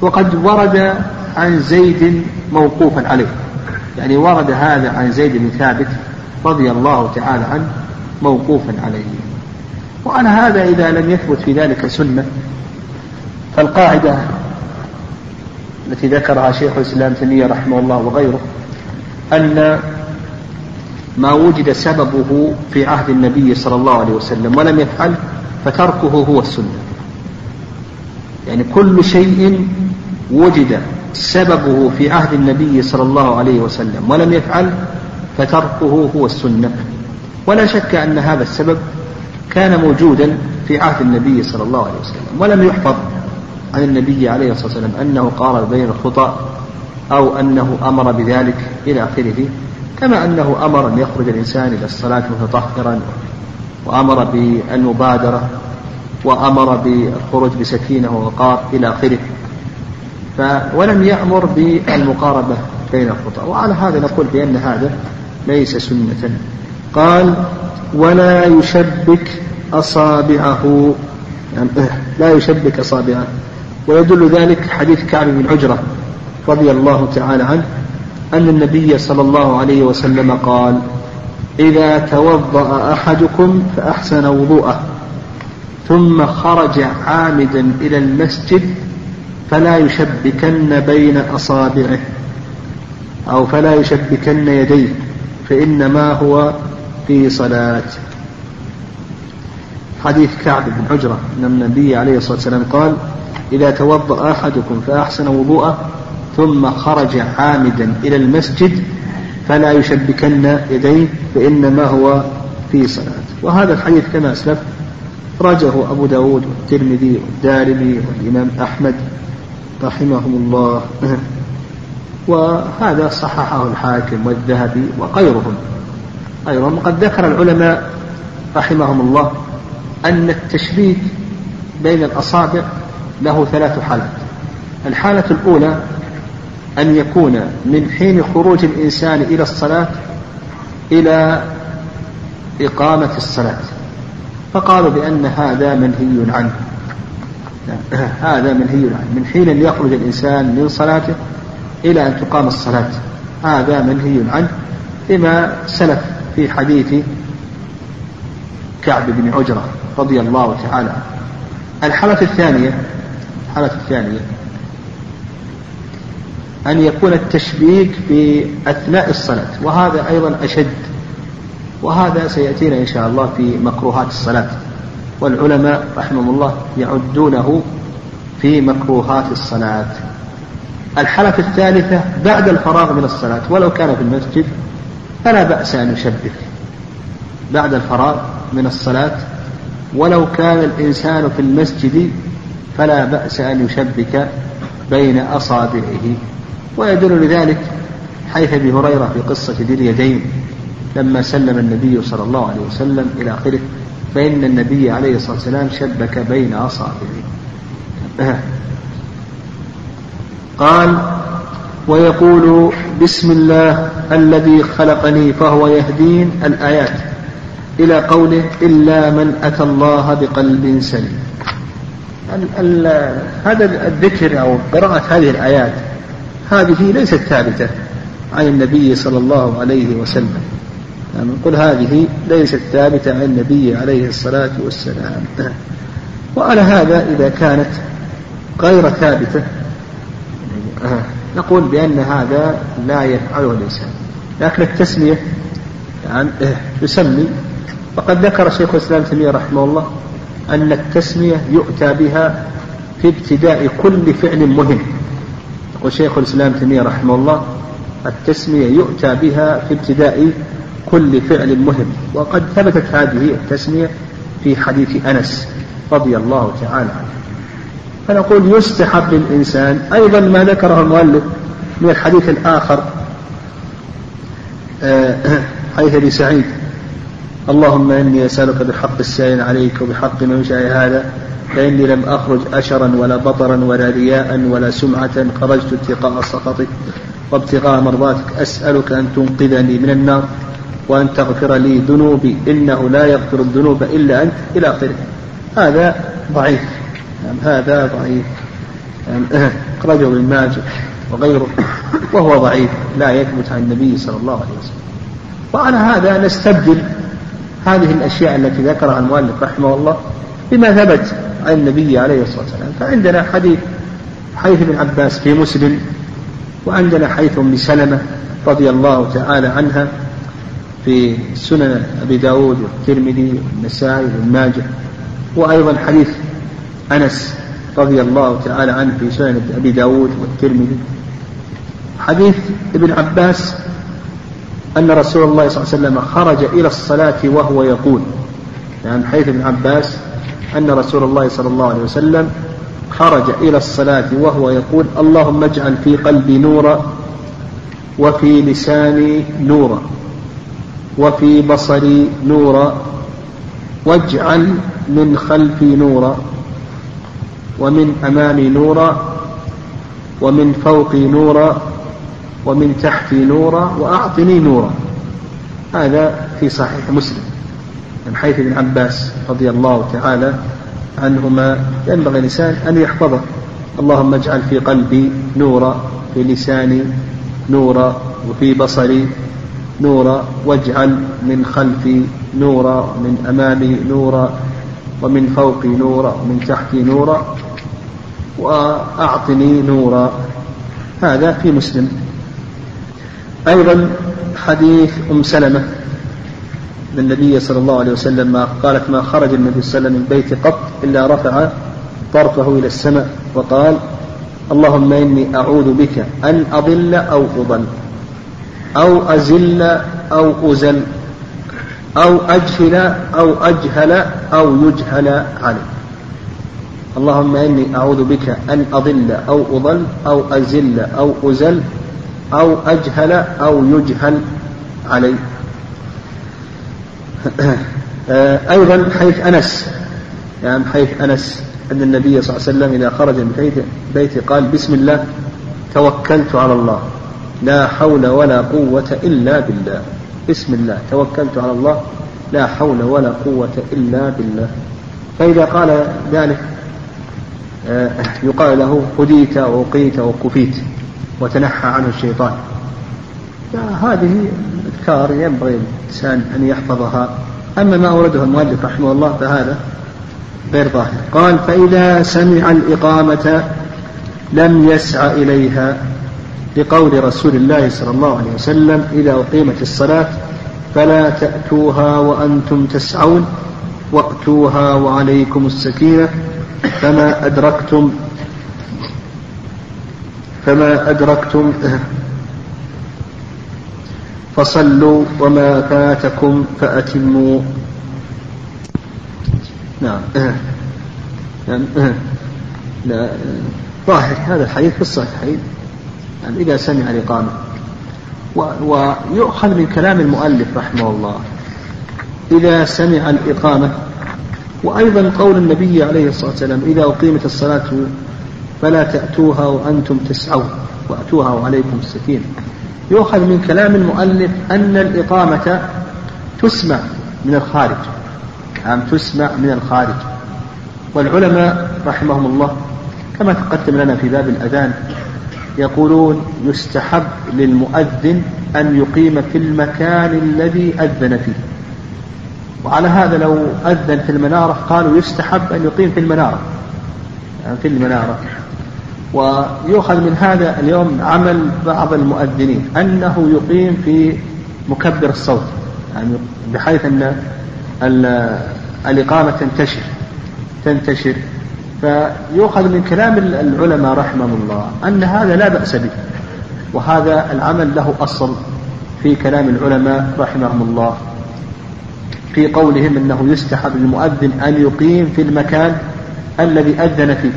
وقد ورد عن زيد موقوفا عليه. يعني ورد هذا عن زيد بن ثابت رضي الله تعالى عنه موقوفا عليه. وعلى هذا إذا لم يثبت في ذلك سنة فالقاعدة التي ذكرها شيخ الإسلام تيمية رحمه الله وغيره أن ما وجد سببه في عهد النبي صلى الله عليه وسلم ولم يفعل فتركه هو السنة. يعني كل شيء وجد سببه في عهد النبي صلى الله عليه وسلم ولم يفعل فتركه هو السنة. ولا شك أن هذا السبب كان موجودا في عهد النبي صلى الله عليه وسلم ولم يحفظ عن النبي عليه الصلاة والسلام أنه قارب بين الخطى أو أنه أمر بذلك إلى آخره كما أنه أمر أن يخرج الإنسان إلى الصلاة متطهرا وأمر بالمبادرة وأمر بالخروج بسكينة ووقار إلى آخره. ولم يأمر بالمقاربة بين الخطى وعلى هذا نقول بأن هذا ليس سنة. قال ولا يشبك أصابعه. يعني لا يشبك أصابعه. ويدل ذلك حديث كعب بن عجرة رضي الله تعالى عنه أن النبي صلى الله عليه وسلم قال إذا توضأ أحدكم فأحسن وضوءه ثم خرج عامدا إلى المسجد فلا يشبكن بين أصابعه أو فلا يشبكن يديه فإنما هو في صلاة حديث كعب بن عجرة أن النبي عليه الصلاة والسلام قال إذا توضأ أحدكم فأحسن وضوءه ثم خرج عامدا إلى المسجد فلا يشبكن يديه فإنما هو في صلاة وهذا الحديث كما أسلف رجه أبو داود والترمذي والدارمي والإمام أحمد. رحمهم الله. وهذا صححه الحاكم والذهبي وغيرهم. غيرهم وقد ذكر العلماء رحمهم الله أن التشبيك بين الأصابع له ثلاث حالات. الحالة الأولى أن يكون من حين خروج الإنسان إلى الصلاة إلى إقامة الصلاة. فقالوا بأن هذا منهي عنه. هذا منهي عنه من حين يخرج الإنسان من صلاته إلى أن تقام الصلاة. هذا منهي عنه لما سلف في حديث كعب بن عجرة رضي الله تعالى عنه. الحالة الثانية الحالة الثانية أن يكون التشبيك في أثناء الصلاة وهذا أيضا أشد وهذا سيأتينا إن شاء الله في مكروهات الصلاة. والعلماء رحمهم الله يعدونه في مكروهات الصلاة. الحالة الثالثة بعد الفراغ من الصلاة ولو كان في المسجد فلا بأس أن يشبك بعد الفراغ من الصلاة ولو كان الإنسان في المسجد فلا بأس أن يشبك بين أصابعه. ويدل لذلك حيث أبي هريرة في قصة ذي اليدين لما سلم النبي صلى الله عليه وسلم إلى آخره. فإن النبي عليه الصلاة والسلام شبك بين أصابعه. قال ويقول بسم الله الذي خلقني فهو يهدين الآيات إلى قوله إلا من أتى الله بقلب سليم. هذا الذكر أو قراءة هذه الآيات هذه ليست ثابتة عن النبي صلى الله عليه وسلم. نقول هذه ليست ثابتة عن النبي عليه الصلاة والسلام. وعلى هذا إذا كانت غير ثابتة نقول بأن هذا لا يفعله الإنسان. لكن التسمية يعني يسمي وقد ذكر شيخ الإسلام تيمية رحمه الله أن التسمية يؤتى بها في ابتداء كل فعل مهم. يقول شيخ الإسلام تيمية رحمه الله التسمية يؤتى بها في ابتداء كل فعل مهم. وقد ثبتت هذه التسمية في حديث أنس رضي الله تعالى عنه. فنقول يستحب للإنسان أيضا ما ذكره المؤلف من الحديث الآخر آه، حديث أبي سعيد. اللهم إني أسألك بحق السائل عليك وبحق من هذا فإني لم أخرج أشرا ولا بطرا ولا رياء ولا سمعة خرجت اتقاء سخطك وابتغاء مرضاتك. أسألك أن تنقذني من النار. وأن تغفر لي ذنوبي إنه لا يغفر الذنوب إلا أنت إلى آخره. هذا ضعيف. يعني هذا ضعيف. يعني أخرجه ابن ماجه وغيره وهو ضعيف لا يثبت عن النبي صلى الله عليه وسلم. وعلى هذا نستبدل هذه الأشياء التي ذكرها المؤلف رحمه الله بما ثبت عن النبي عليه الصلاة والسلام. فعندنا حديث حيث ابن عباس في مسلم وعندنا حيث أم سلمة رضي الله تعالى عنها في سنن أبي داود والترمذي والنسائي وابن ماجه وأيضا حديث أنس رضي الله تعالى عنه في سنن أبي داود والترمذي. حديث ابن عباس أن رسول الله صلى الله عليه وسلم خرج إلى الصلاة وهو يقول يعني حيث ابن عباس أن رسول الله صلى الله عليه وسلم خرج إلى الصلاة وهو يقول اللهم اجعل في قلبي نورا وفي لساني نورا. وفي بصري نورا واجعل من خلفي نورا ومن أمامي نورا ومن فوقي نورا ومن تحتي نورا وأعطني نورا هذا في صحيح مسلم من حيث ابن عباس رضي الله تعالى عنهما ينبغي الإنسان أن يحفظه. اللهم اجعل في قلبي نورا في لساني نورا وفي بصري نورا واجعل من خلفي نورا من أمامي نورا ومن فوقي نورا ومن تحتي نورا وأعطني نورا هذا في مسلم. أيضا حديث أم سلمة النبي صلى الله عليه وسلم ما قالت ما خرج النبي صلى الله عليه وسلم من بيت قط إلا رفع طرفه إلى السماء وقال اللهم إني أعوذ بك أن أضل أو أضل. أو أزل أو أزل أو أجهل أو أجهل أو يجهل علي اللهم إني أعوذ بك أن أضل أو أضل أو أزل أو أزل أو أجهل أو يجهل علي أيضا حيث أنس يعني حيث أنس أن النبي صلى الله عليه وسلم إذا خرج من بيته, قال بسم الله توكلت على الله. لا حول ولا قوة إلا بالله. بسم الله. توكلت على الله. لا حول ولا قوة إلا بالله. فإذا قال ذلك آه، يقال له هديت ووقيت وكفيت وتنحى عنه الشيطان. هذه أذكار ينبغي الإنسان أن يحفظها. أما ما أورده المؤلف رحمه الله فهذا غير ظاهر. قال فإذا سمع الإقامة لم يسع إليها. لقول رسول الله صلى الله عليه وسلم إذا أقيمت الصلاة فلا تأتوها وأنتم تسعون وأتوها وعليكم السكينة فما أدركتم فما أدركتم فصلوا وما فاتكم فأتموا. نعم. لا ظاهر هذا الحديث في الصحيحين. يعني إذا سمع الإقامة ويؤخذ من كلام المؤلف رحمه الله. إذا سمع الإقامة وأيضا قول النبي عليه الصلاة والسلام إذا أقيمت الصلاة فلا تأتوها وأنتم تسعون وأتوها وعليكم السكينة. يؤخذ من كلام المؤلف أن الإقامة تسمع من الخارج. نعم تسمع من الخارج. والعلماء رحمهم الله كما تقدم لنا في باب الأذان يقولون يستحب للمؤذن أن يقيم في المكان الذي أذن فيه. وعلى هذا لو أذن في المنارة قالوا يستحب أن يقيم في المنارة. يعني في المنارة. ويؤخذ من هذا اليوم عمل بعض المؤذنين أنه يقيم في مكبر الصوت. يعني بحيث أن الإقامة تنتشر. تنتشر. فيؤخذ من كلام العلماء رحمهم الله أن هذا لا بأس به وهذا العمل له أصل في كلام العلماء رحمهم الله في قولهم أنه يستحب للمؤذن أن يقيم في المكان الذي أذن فيه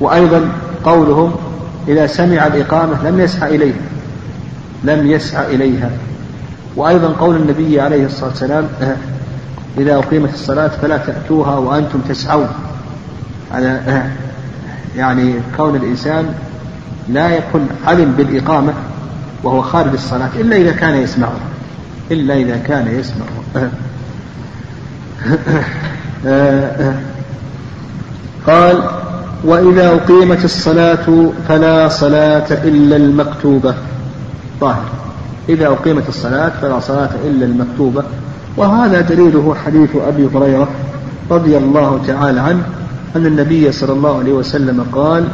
وأيضا قولهم إذا سمع الإقامة لم يسعى إليها لم يسعى إليها وأيضا قول النبي عليه الصلاة والسلام إذا أقيمت الصلاة فلا تأتوها وأنتم تسعون. على يعني كون الإنسان لا يكون علم بالإقامة وهو خارج الصلاة إلا إذا كان يسمعها إلا إذا كان يسمعها قال وإذا أقيمت الصلاة فلا صلاة إلا المكتوبة. ظاهر. إذا أقيمت الصلاة فلا صلاة إلا المكتوبة. وهذا دليله حديث أبي هريرة رضي الله تعالى عنه أن النبي صلى الله عليه وسلم قال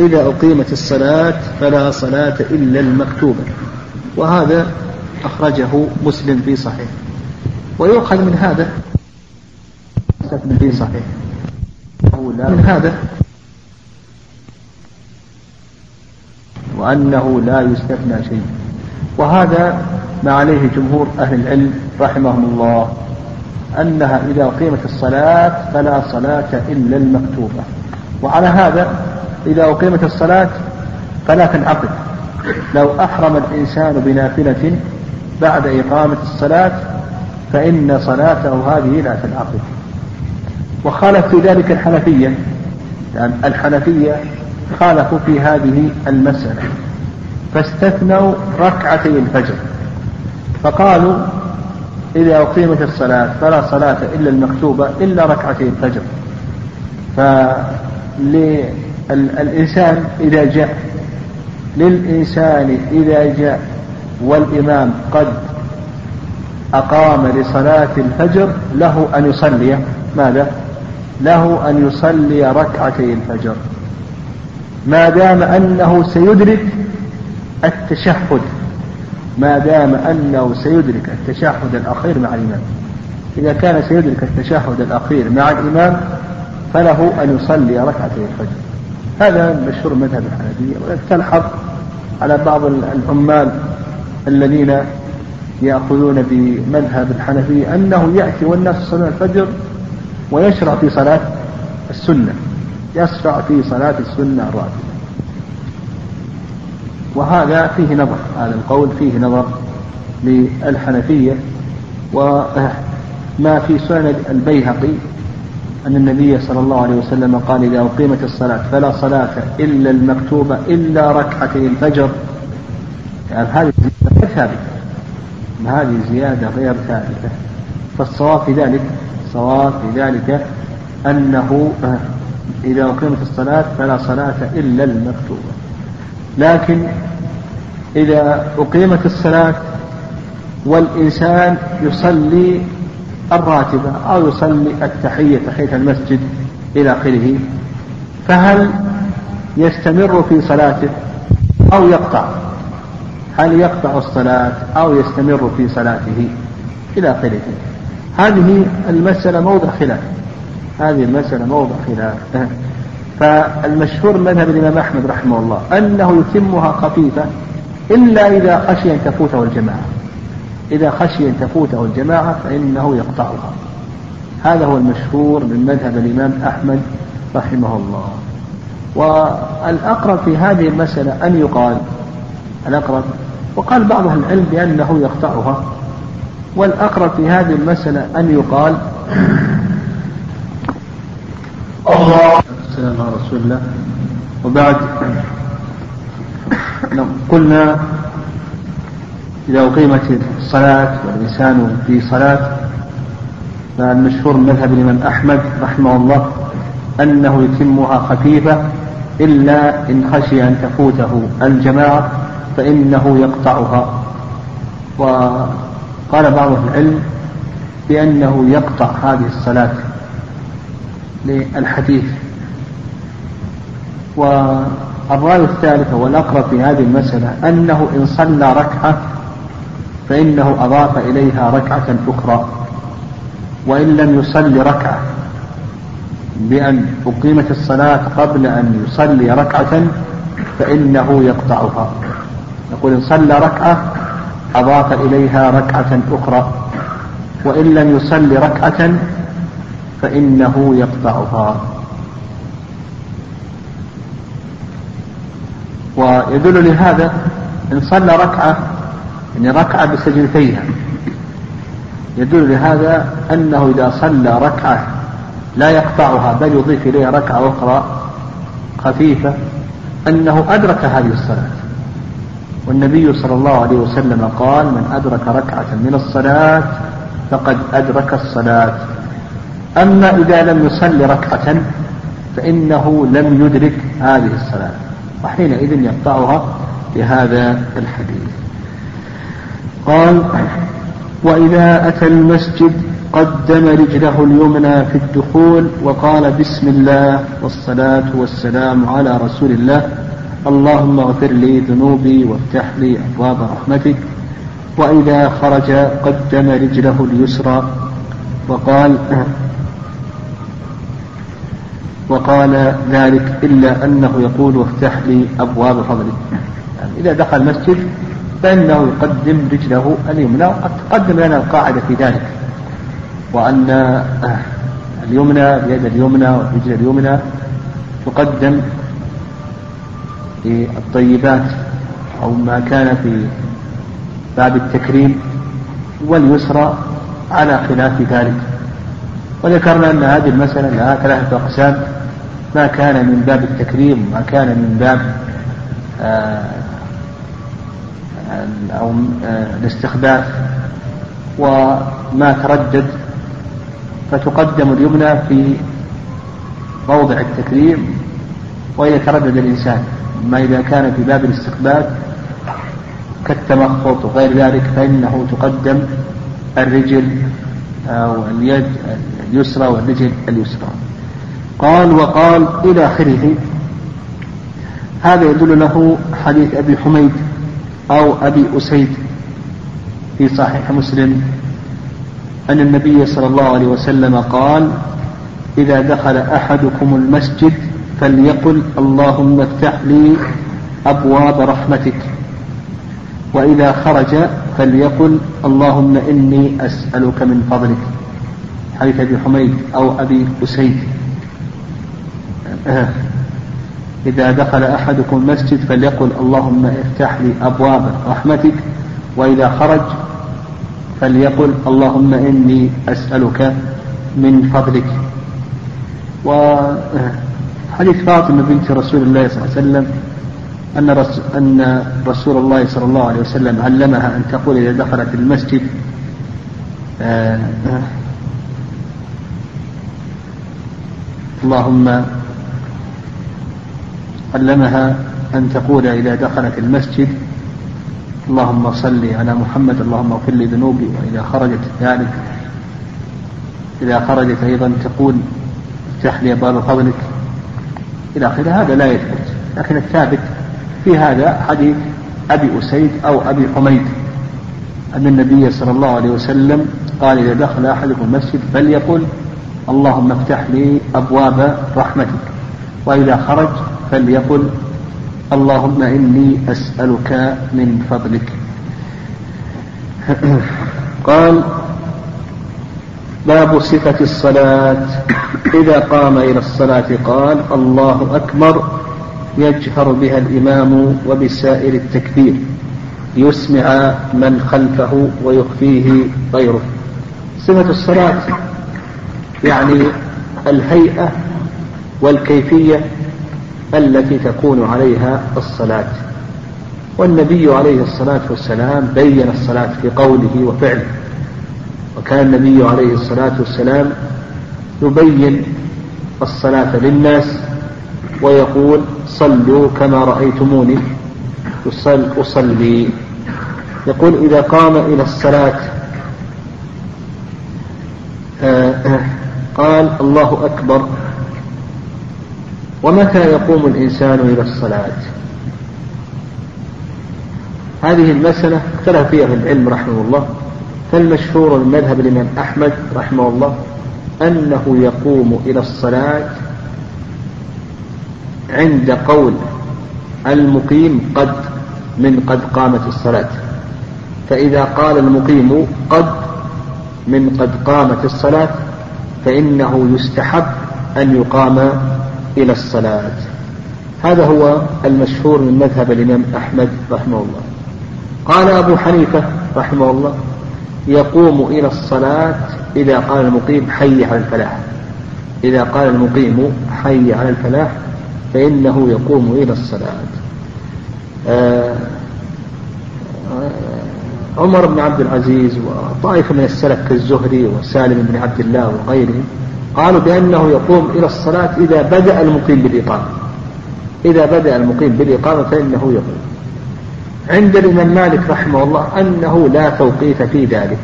إذا أقيمت الصلاة فلا صلاة إلا المكتوبة. وهذا أخرجه مسلم في صحيح. ويؤخذ من هذا في صحيح. من هذا وأنه لا يستثنى شيء. وهذا ما عليه جمهور أهل العلم رحمهم الله. أنها إذا أقيمت الصلاة فلا صلاة إلا المكتوبة. وعلى هذا إذا أقيمت الصلاة فلا تنعقد. لو أحرم الإنسان بنافلة بعد إقامة الصلاة فإن صلاته هذه لا تنعقد. وخالف في ذلك الحنفية الحنفية خالفوا في هذه المسألة فاستثنوا ركعتي الفجر. فقالوا إذا أقيمت الصلاة فلا صلاة إلا المكتوبة إلا ركعتي الفجر. فللإنسان إذا جاء للإنسان إذا جاء والإمام قد أقام لصلاة الفجر له أن يصلي. ماذا؟ له أن يصلي ركعتي الفجر. ما دام أنه سيدرك التشهد. ما دام أنه سيدرك التشهد الأخير مع الإمام. إذا كان سيدرك التشهد الأخير مع الإمام فله أن يصلي ركعتي الفجر. هذا مشهور مذهب الحنفية ولكن تلحظ على بعض العمال الذين يأخذون بمذهب الحنفية أنه يأتي والناس يصلون الفجر ويشرع في صلاة السنة. يشرع في صلاة السنة الراتبة. وهذا فيه نظر هذا القول فيه نظر للحنفية. وما في سنن البيهقي أن النبي صلى الله عليه وسلم قال إذا أقيمت الصلاة فلا صلاة إلا المكتوبة إلا ركعتي الفجر. يعني هذه غير ثابتة هذه زيادة غير ثابتة. فالصواب في ذلك الصواب في ذلك أنه إذا أقيمت الصلاة فلا صلاة إلا المكتوبة. لكن إذا أقيمت الصلاة والإنسان يصلي الراتبة أو يصلي التحية تحية المسجد إلى آخره فهل يستمر في صلاته أو يقطع؟ هل يقطع الصلاة أو يستمر في صلاته إلى آخره؟ هذه المسألة موضع خلاف. هذه المسألة موضع خلاف. فالمشهور مذهب الإمام أحمد رحمه الله أنه يتمها خفيفة إلا إذا خشي أن تفوته الجماعة. إذا خشي أن تفوته الجماعة فإنه يقطعها. هذا هو المشهور من مذهب الإمام أحمد رحمه الله. والأقرب في هذه المسألة أن يقال الأقرب وقال بعض أهل العلم بأنه يقطعها. والأقرب في هذه المسألة أن يقال الله السلام على رسول الله. وبعد قلنا إذا أقيمت الصلاة والإنسان في صلاة فالمشهور من مذهب الإمام أحمد رحمه الله أنه يتمها خفيفة إلا إن خشي أن تفوته الجماعة فإنه يقطعها. وقال بعض العلم بأنه يقطع هذه الصلاة للحديث. والرأي الثالث والأقرب في هذه المسألة أنه إن صلى ركعة فإنه أضاف إليها ركعة أخرى وإن لم يصلي ركعة بأن أقيمت الصلاة قبل أن يصلي ركعة فإنه يقطعها. يقول إن صلى ركعة أضاف إليها ركعة أخرى وإن لم يصلي ركعة فإنه يقطعها. ويدل لهذا إن صلى ركعة يعني ركعة بسجدتيها. يدل لهذا أنه إذا صلى ركعة لا يقطعها بل يضيف إليها ركعة أخرى خفيفة أنه أدرك هذه الصلاة. والنبي صلى الله عليه وسلم قال من أدرك ركعة من الصلاة فقد أدرك الصلاة. أما إذا لم يصلي ركعة فإنه لم يدرك هذه الصلاة. وحينئذ يقطعها بهذا الحديث. قال وإذا أتى المسجد قدم رجله اليمنى في الدخول وقال بسم الله والصلاة والسلام على رسول الله. اللهم اغفر لي ذنوبي وافتح لي أبواب رحمتك. وإذا خرج قدم رجله اليسرى وقال وقال ذلك إلا أنه يقول وافتح لي أبواب فضلك يعني إذا دخل المسجد فإنه يقدم رجله اليمنى وقد تقدم لنا القاعدة في ذلك. وأن اليمنى اليد اليمنى والرجل اليمنى تقدم في الطيبات أو ما كان في باب التكريم واليسرى على خلاف ذلك. وذكرنا أن هذه المسألة لها ثلاثة أقسام. ما كان من باب التكريم وما كان من باب آه، أو آه، الاستخدام وما تردد فتقدم اليمنى في موضع التكريم وإذا تردد الإنسان. أما إذا كان في باب الاستقبال كالتمخط وغير ذلك فإنه تقدم الرجل أو اليد اليسرى والرجل اليسرى. قال وقال إلى آخره. هذا يدل له حديث أبي حميد أو أبي أسيد في صحيح مسلم. أن النبي صلى الله عليه وسلم قال إذا دخل أحدكم المسجد فليقل اللهم افتح لي أبواب رحمتك وإذا خرج فليقل اللهم إني أسألك من فضلك. حديث أبي حميد أو أبي أسيد إذا دخل أحدكم المسجد فليقل اللهم افتح لي أبواب رحمتك وإذا خرج فليقل اللهم إني أسألك من فضلك. وحديث فاطمة بنت رسول الله صلى الله عليه وسلم أن أن رسول الله صلى الله عليه وسلم علمها أن تقول إذا دخلت المسجد آه، اللهم علمها أن تقول إذا دخلت المسجد اللهم صل على محمد اللهم اغفر لي ذنوبي وإذا خرجت ذلك إذا خرجت أيضا تقول افتح لي باب فضلك إلى آخره. هذا لا يثبت لكن الثابت في هذا حديث أبي أسيد أو أبي حميد. أن النبي صلى الله عليه وسلم قال إذا دخل أحدكم المسجد فليقل اللهم افتح لي أبواب رحمتك وإذا خرج فليقل اللهم إني أسألك من فضلك. قال باب صفة الصلاة. إذا قام إلى الصلاة قال الله أكبر. يجهر بها الإمام وبسائر التكبير. يسمع من خلفه ويخفيه غيره. صفة الصلاة يعني الهيئة والكيفية التي تكون عليها الصلاة. والنبي عليه الصلاة والسلام بين الصلاة في قوله وفعله. وكان النبي عليه الصلاة والسلام يبين الصلاة للناس ويقول صلوا كما رأيتموني. أصلي. يقول إذا قام إلى الصلاة آه، قال الله أكبر. ومتى يقوم الإنسان إلى الصلاة؟ هذه المسألة اختلف فيها العلم رحمه الله. فالمشهور من مذهب الإمام أحمد رحمه الله أنه يقوم إلى الصلاة عند قول المقيم قد من قد قامت الصلاة. فإذا قال المقيم قد من قد قامت الصلاة فإنه يستحب أن يقام إلى الصلاة. هذا هو المشهور من مذهب الإمام أحمد رحمه الله. قال أبو حنيفة رحمه الله يقوم إلى الصلاة إذا قال المقيم حي على الفلاح. إذا قال المقيم حي على الفلاح فإنه يقوم إلى الصلاة. آه، عمر بن عبد العزيز وطائفة من السلف كالزهري وسالم بن عبد الله وغيرهم قالوا بأنه يقوم إلى الصلاة إذا بدأ المقيم بالإقامة. إذا بدأ المقيم بالإقامة فإنه يقوم. عند الإمام مالك رحمه الله أنه لا توقيت في ذلك.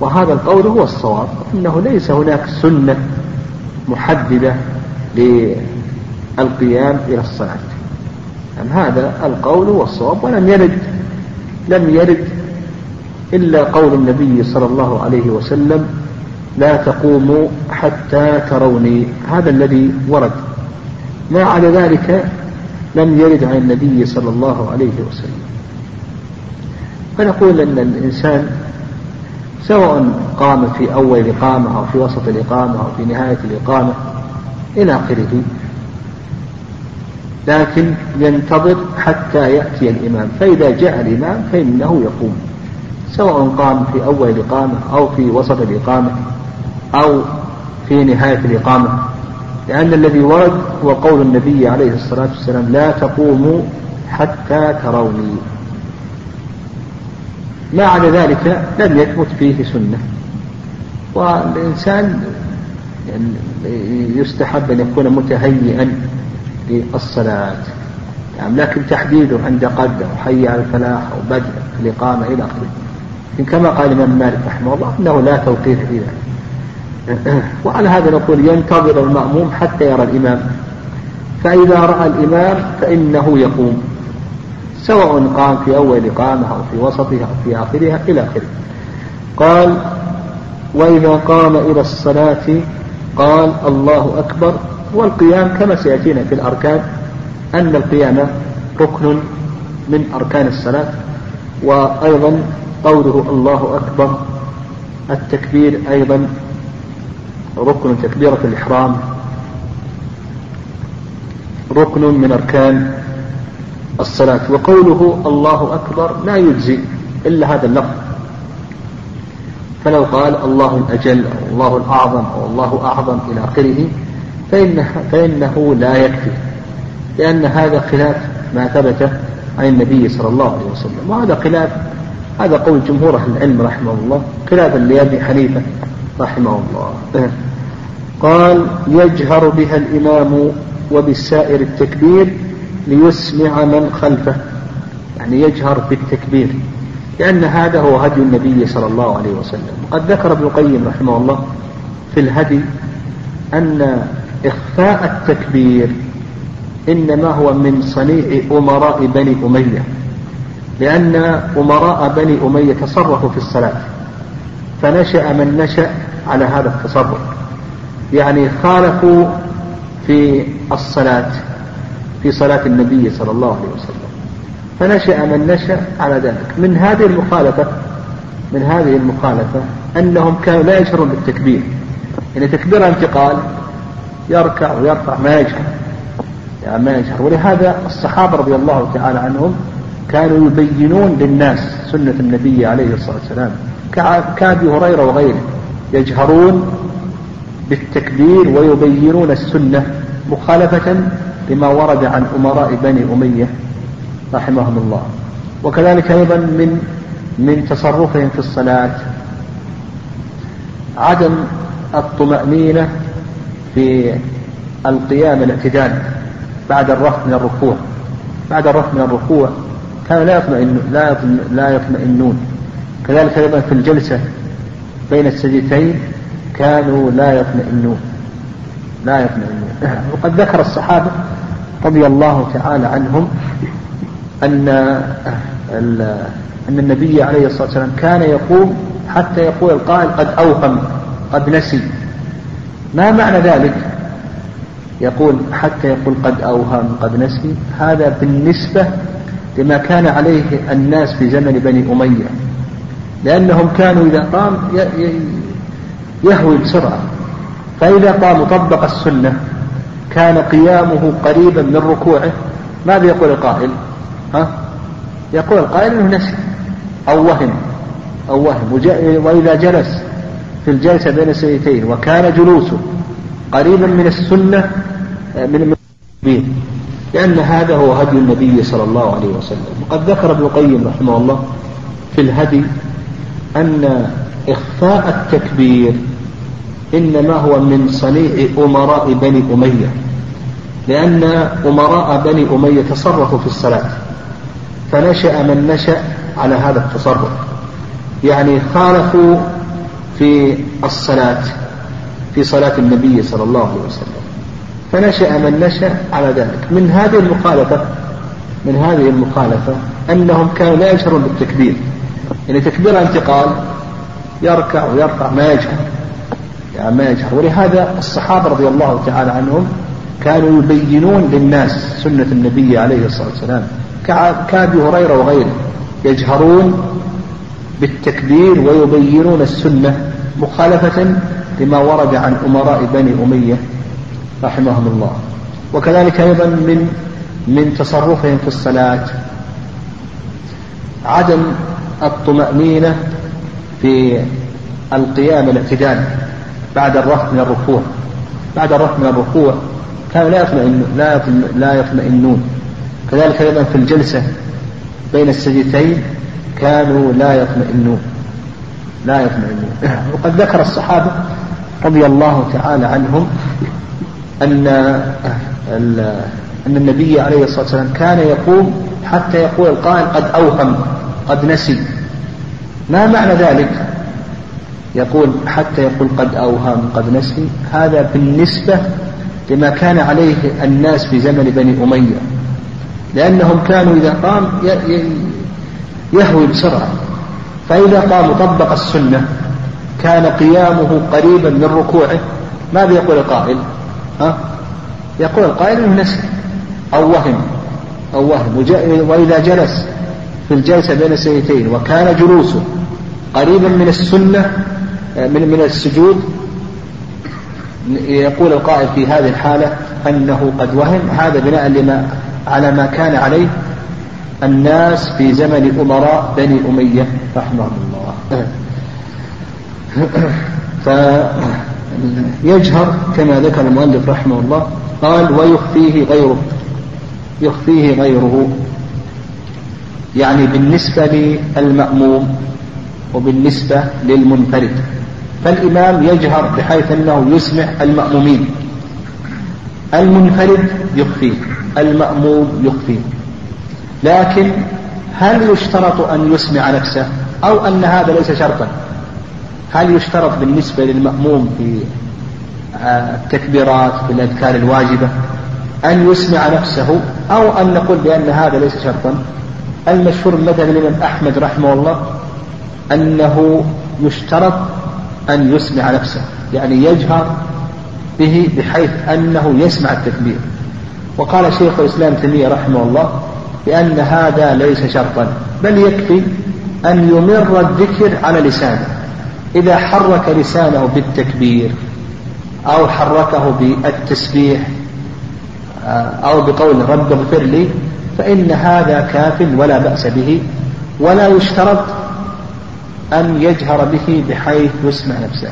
وهذا القول هو الصواب أنه ليس هناك سنة محددة للقيام إلى الصلاة. يعني هذا القول هو الصواب ولم يرد لم يرد إلا قول النبي صلى الله عليه وسلم لا تقوموا حتى تروني. هذا الذي ورد. ما عدا ذلك لم يرد عن النبي صلى الله عليه وسلم. فنقول أن الإنسان سواء قام في أول الإقامة أو في وسط الإقامة أو في نهاية الإقامة إلى آخره. لكن ينتظر حتى يأتي الإمام. فإذا جاء الإمام فإنه يقوم. سواء قام في أول الإقامة أو في وسط الإقامة أو في نهاية الإقامة. لأن الذي ورد هو قول النبي عليه الصلاة والسلام لا تقوموا حتى تروني. ما عدا ذلك لم يثبت فيه سنة. والإنسان يستحب أن يكون متهيئا للصلاة. يعني لكن تحديده عند قد أو حي على الفلاح أو بدء الإقامة إلى آخره. لكن كما قال الإمام مالك رحمه الله أنه لا توقيت في ذلك وعلى هذا نقول ينتظر المأموم حتى يرى الإمام. فإذا رأى الإمام فإنه يقوم سواء قام في أول إقامة أو في وسطها أو في آخرها إلى آخره. قال وإذا قام إلى الصلاة قال الله أكبر والقيام كما سيأتينا في الأركان أن القيام ركن من أركان الصلاة وأيضا قوله الله أكبر التكبير أيضا ركن تكبيرة الإحرام ركن من أركان الصلاة وقوله الله أكبر لا يجزي إلا هذا اللفظ فلو قال الله الأجل أو الله الأعظم أو الله أعظم إلى آخره فإنه, فإنه لا يكفي. لأن هذا خلاف ما ثبت عن النبي صلى الله عليه وسلم. وهذا خلاف هذا قول جمهور أهل العلم رحمه الله خلافا لأبي حنيفة رحمه الله. قال يجهر بها الإمام وبالسائر التكبير ليسمع من خلفه. يعني يجهر بالتكبير. لأن هذا هو هدي النبي صلى الله عليه وسلم. وقد ذكر ابن القيم رحمه الله في الهدي أن إخفاء التكبير إنما هو من صنيع أمراء بني أمية لأن أمراء بني أمية تصرفوا في الصلاة فنشأ من نشأ على هذا التصرف. يعني خالفوا في الصلاة في صلاة النبي صلى الله عليه وسلم. فنشأ من نشأ على ذلك. من هذه المخالفة من هذه المخالفة أنهم كانوا لا يشعرون بالتكبير. يعني تكبير انتقال يركع ويرفع ما يجهر يعني ما يجهر ولهذا الصحابة رضي الله تعالى عنهم كانوا يبينون للناس سنة النبي عليه الصلاة والسلام. كأبي هريرة وغيره يجهرون بالتكبير ويبينون السنة مخالفة لما ورد عن أمراء بني أمية رحمهم الله. وكذلك أيضا من من تصرفهم في الصلاة عدم الطمأنينة في القيام الاعتدال بعد الرفع من الركوع. بعد الرفع من الركوع كانوا لا يطمئن لا لا يطمئنون. كذلك أيضا في الجلسة بين السجدتين كانوا لا يطمئنون. لا يطمئنون. وقد ذكر الصحابة رضي الله تعالى عنهم ان ان النبي عليه الصلاة والسلام كان يقوم حتى يقول القائل قد أوهم قد نسي. ما معنى ذلك؟ يقول حتى يقول قد أوهم قد نسي. هذا بالنسبة لما كان عليه الناس في زمن بني أمية. لأنهم كانوا إذا قام يهوي بسرعة. فإذا قام طبق السنة كان قيامه قريبا من ركوعه ماذا يقول القائل؟ ها؟ يقول القائل إنه نسي أو وهم أو وهم. وإذا جلس في الجلسة بين السيدتين وكان جلوسه قريبا من السنة من المبين لأن هذا هو هدي النبي صلى الله عليه وسلم. وقد ذكر ابن القيم رحمه الله في الهدي أن إخفاء التكبير إنما هو من صنيع أمراء بني أمية لأن أمراء بني أمية تصرفوا في الصلاة. فنشأ من نشأ على هذا التصرف. يعني خالفوا في الصلاة في صلاة النبي صلى الله عليه وسلم. فنشأ من نشأ على ذلك. من هذه المخالفة من هذه المخالفة أنهم كانوا لا يجهرون بالتكبير. يعني تكبير انتقال يركع ويرفع ما يجهر. يعني ما يجهر. ولهذا الصحابة رضي الله تعالى عنهم كانوا يبينون للناس سنة النبي عليه الصلاة والسلام. كأبي هريرة وغيره يجهرون بالتكبير ويبينون السنة مخالفة لما ورد عن أمراء بني أمية رحمهم الله. وكذلك أيضا من من تصرفهم في الصلاة. عدم الطمأنينة في القيام الاعتدال بعد الرفع من الركوع. بعد الرفع من الركوع. كانوا لا يطمئنون لا لا يطمئنون. كذلك أيضا في الجلسة بين السجدتين كانوا لا يطمئنون. لا يطمئنون. وقد ذكر الصحابة رضي الله تعالى عنهم أن أن النبي عليه الصلاة والسلام كان يقوم حتى يقول القائل قد أوهم قد نسي. ما معنى ذلك؟ يقول حتى يقول قد أوهم قد نسي. هذا بالنسبة لما كان عليه الناس في زمن بني أمية. لأنهم كانوا إذا قام يهوي بسرعة. فإذا قام وطبق السنة كان قيامه قريبا من ركوعه. ماذا يقول القائل؟ ها؟ يقول القائل إنه نسي أو وهم أو وهم. وإذا جلس في الجلسة بين السيدتين وكان جلوسه قريبا من السنة من من السجود يقول القائل في هذه الحالة أنه قد وهم. هذا بناء لما على ما كان عليه الناس في زمن أمراء بني أمية رحمهم الله. فيجهر كما ذكر المؤلف رحمه الله. قال ويخفيه غيره. يخفيه غيره. يعني بالنسبة للمأموم وبالنسبة للمنفرد. فالإمام يجهر بحيث أنه يسمع المأمومين. المنفرد يخفيه المأموم يخفيه لكن هل يشترط أن يسمع نفسه أو أن هذا ليس شرطا؟ هل يشترط بالنسبة للمأموم في آه، التكبيرات في الأذكار الواجبة أن يسمع نفسه أو أن نقول بأن هذا ليس شرطا؟ المشهور مثلا الإمام أحمد رحمه الله أنه يشترط أن يسمع نفسه يعني يجهر به بحيث أنه يسمع التكبير. وقال شيخ الإسلام تيمية رحمه الله بأن هذا ليس شرطا بل يكفي أن يمر الذكر على لسانه. إذا حرك لسانه بالتكبير أو حركه بالتسبيح آه، أو بقول رب اغفر لي فإن هذا كاف ولا بأس به ولا يشترط أن يجهر به بحيث يسمع نفسه.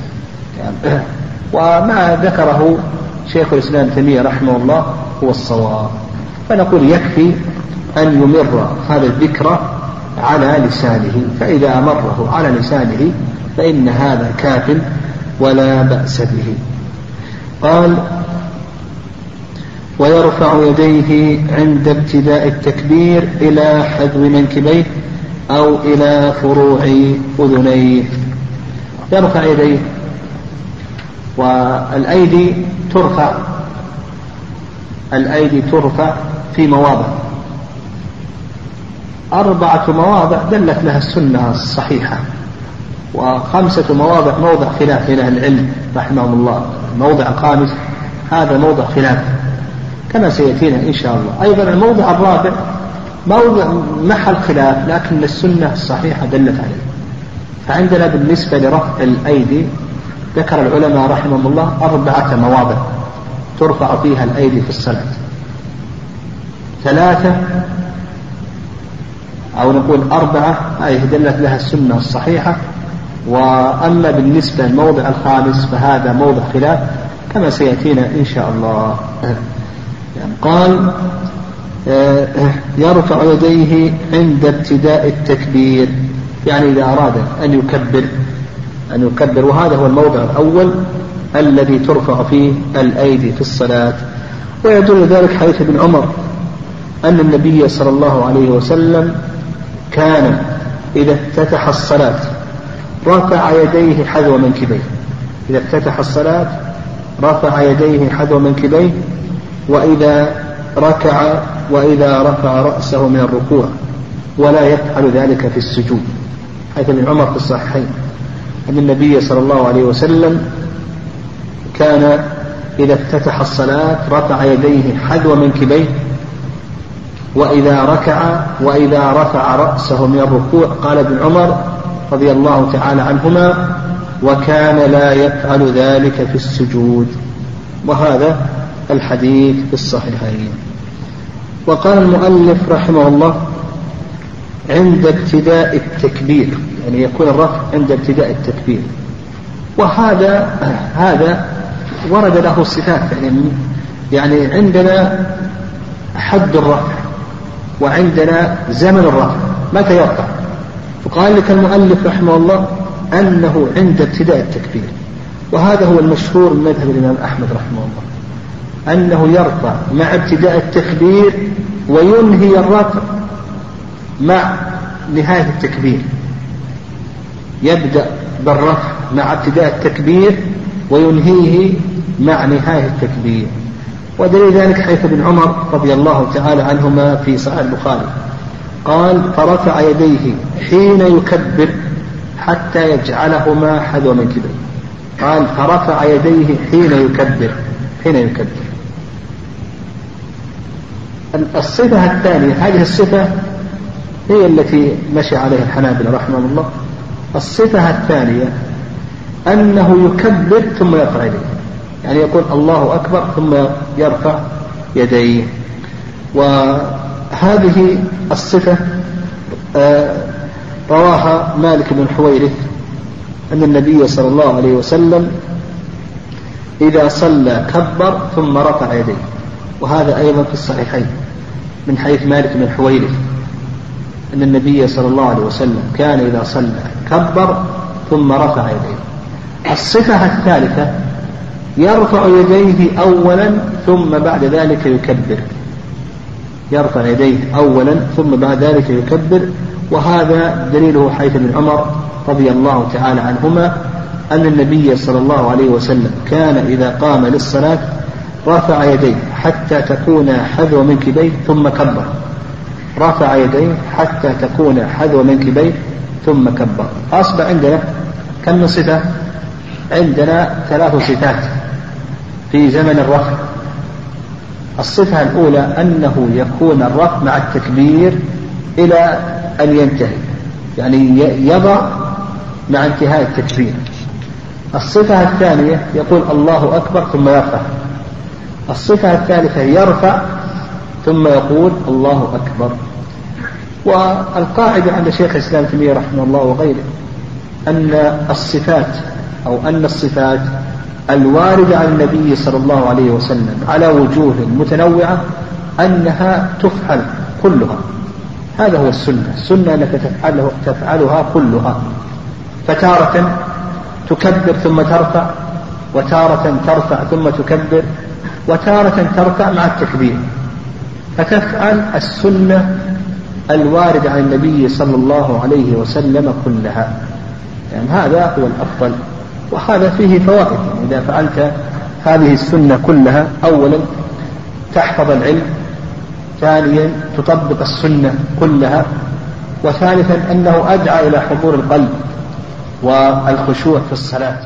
وما ذكره شيخ الإسلام تيمية رحمه الله هو الصواب. فنقول يكفي أن يمر هذا الذكر على لسانه فإذا أمره على لسانه فإن هذا كاف ولا بأس به. قال ويرفع يديه عند ابتداء التكبير إلى حذو منكبيه أو إلى فروع أذنيه. يرفع يديه والأيدي ترفع الأيدي ترفع في مواضع. أربعة مواضع دلت لها السنة الصحيحة وخمسة مواضع موضع خلاف بين أهل العلم رحمهم الله. الموضع الخامس هذا موضع خلاف كما سيأتينا إن شاء الله. أيضا الموضع الرابع موضع محل خلاف لكن السنة الصحيحة دلت عليه. فعندنا بالنسبة لرفع الأيدي ذكر العلماء رحمهم الله أربعة مواضع ترفع فيها الأيدي في الصلاة. ثلاثة أو نقول أربعة هذه دلت لها السنة الصحيحة. وأما بالنسبة للموضع الخامس فهذا موضع خلاف كما سيأتينا إن شاء الله. يعني قال آه، يرفع يديه عند ابتداء التكبير يعني إذا أراد أن يكبر. أن يكبر. وهذا هو الموضع الأول الذي ترفع فيه الأيدي في الصلاة. ويدل ذلك حديث ابن عمر أن النبي صلى الله عليه وسلم كان إذا افتتح الصلاة رفع يديه حذو منكبيه. إذا افتتح الصلاة رفع يديه حذو منكبيه وإذا ركع وإذا رفع رأسه من الركوع ولا يفعل ذلك في السجود. حيث ابن عمر في الصحيحين. أن النبي صلى الله عليه وسلم كان إذا افتتح الصلاة رفع يديه حذو منكبيه وإذا ركع وإذا رفع رأسه من الركوع قال ابن عمر رضي الله تعالى عنهما وكان لا يفعل ذلك في السجود وهذا الحديث في الصحيحين. وقال المؤلف رحمه الله عند ابتداء التكبير يعني يكون الرفع عند ابتداء التكبير. وهذا هذا ورد له صفات يعني يعني عندنا حد الرفع وعندنا زمن الرفع. متى يرفع؟ فقال لك المؤلف رحمه الله أنه عند ابتداء التكبير. وهذا هو المشهور من مذهب الإمام أحمد رحمه الله أنه يرفع مع ابتداء التكبير وينهي الرفع مع نهاية التكبير. يبدأ بالرفع مع ابتداء التكبير وينهيه مع نهاية التكبير. ودليل ذلك حيث ابن عمر رضي الله تعالى عنهما في صحيح البخاري. قال فرفع يديه حين يكبر حتى يجعلهما حذو منكبيه قال فرفع يديه حين يكبر حين يكبر. الصفة الثانية هذه الصفة هي التي مشى عليها الحنابلة رحمهم الله. الصفة الثانية أنه يكبر ثم يرفع يديه. يعني يقول الله أكبر ثم يرفع يديه. وهذه الصفة آه، رواها مالك بن حويرث أن النبي صلى الله عليه وسلم إذا صلى كبر ثم رفع يديه. وهذا أيضا في الصحيحين من حيث مالك بن حويرث. أن النبي صلى الله عليه وسلم كان إذا صلى كبر ثم رفع يديه. الصفة الثالثة يرفع يديه أولا ثم بعد ذلك يكبر. يرفع يديه أولا ثم بعد ذلك يكبر. وهذا دليله حيث ابن عمر رضي الله تعالى عنهما أن النبي صلى الله عليه وسلم كان إذا قام للصلاة رفع يديه حتى تكون حذو منكبيه ثم كبر. رفع يديه حتى تكون حذو منكبيه ثم كبر. أصبح عندنا كم من صفة؟ عندنا ثلاث صفات في زمن الرفع. الصفة الأولى أنه يكون الرفع مع التكبير إلى أن ينتهي يعني يضع مع انتهاء التكبير. الصفة الثانية يقول الله أكبر ثم يرفع. الصفة الثالثة يرفع ثم يقول الله أكبر. والقاعدة عند شيخ الإسلام تيمية رحمه الله وغيره أن الصفات أو أن الصفات الواردة عن النبي صلى الله عليه وسلم على وجوه متنوعة أنها تفعل كلها. هذا هو السنة. السنة أنك تفعله تفعلها كلها. فتارة تكبر ثم ترفع وتارة ترفع ثم تكبر وتارة ترفع مع التكبير. فتفعل السنة الواردة عن النبي صلى الله عليه وسلم كلها. يعني هذا هو الأفضل وهذا فيه فوائد. يعني إذا فعلت هذه السنة كلها أولا تحفظ العلم ثانيا تطبق السنة كلها وثالثا أنه أدعى إلى حضور القلب والخشوع في الصلاة.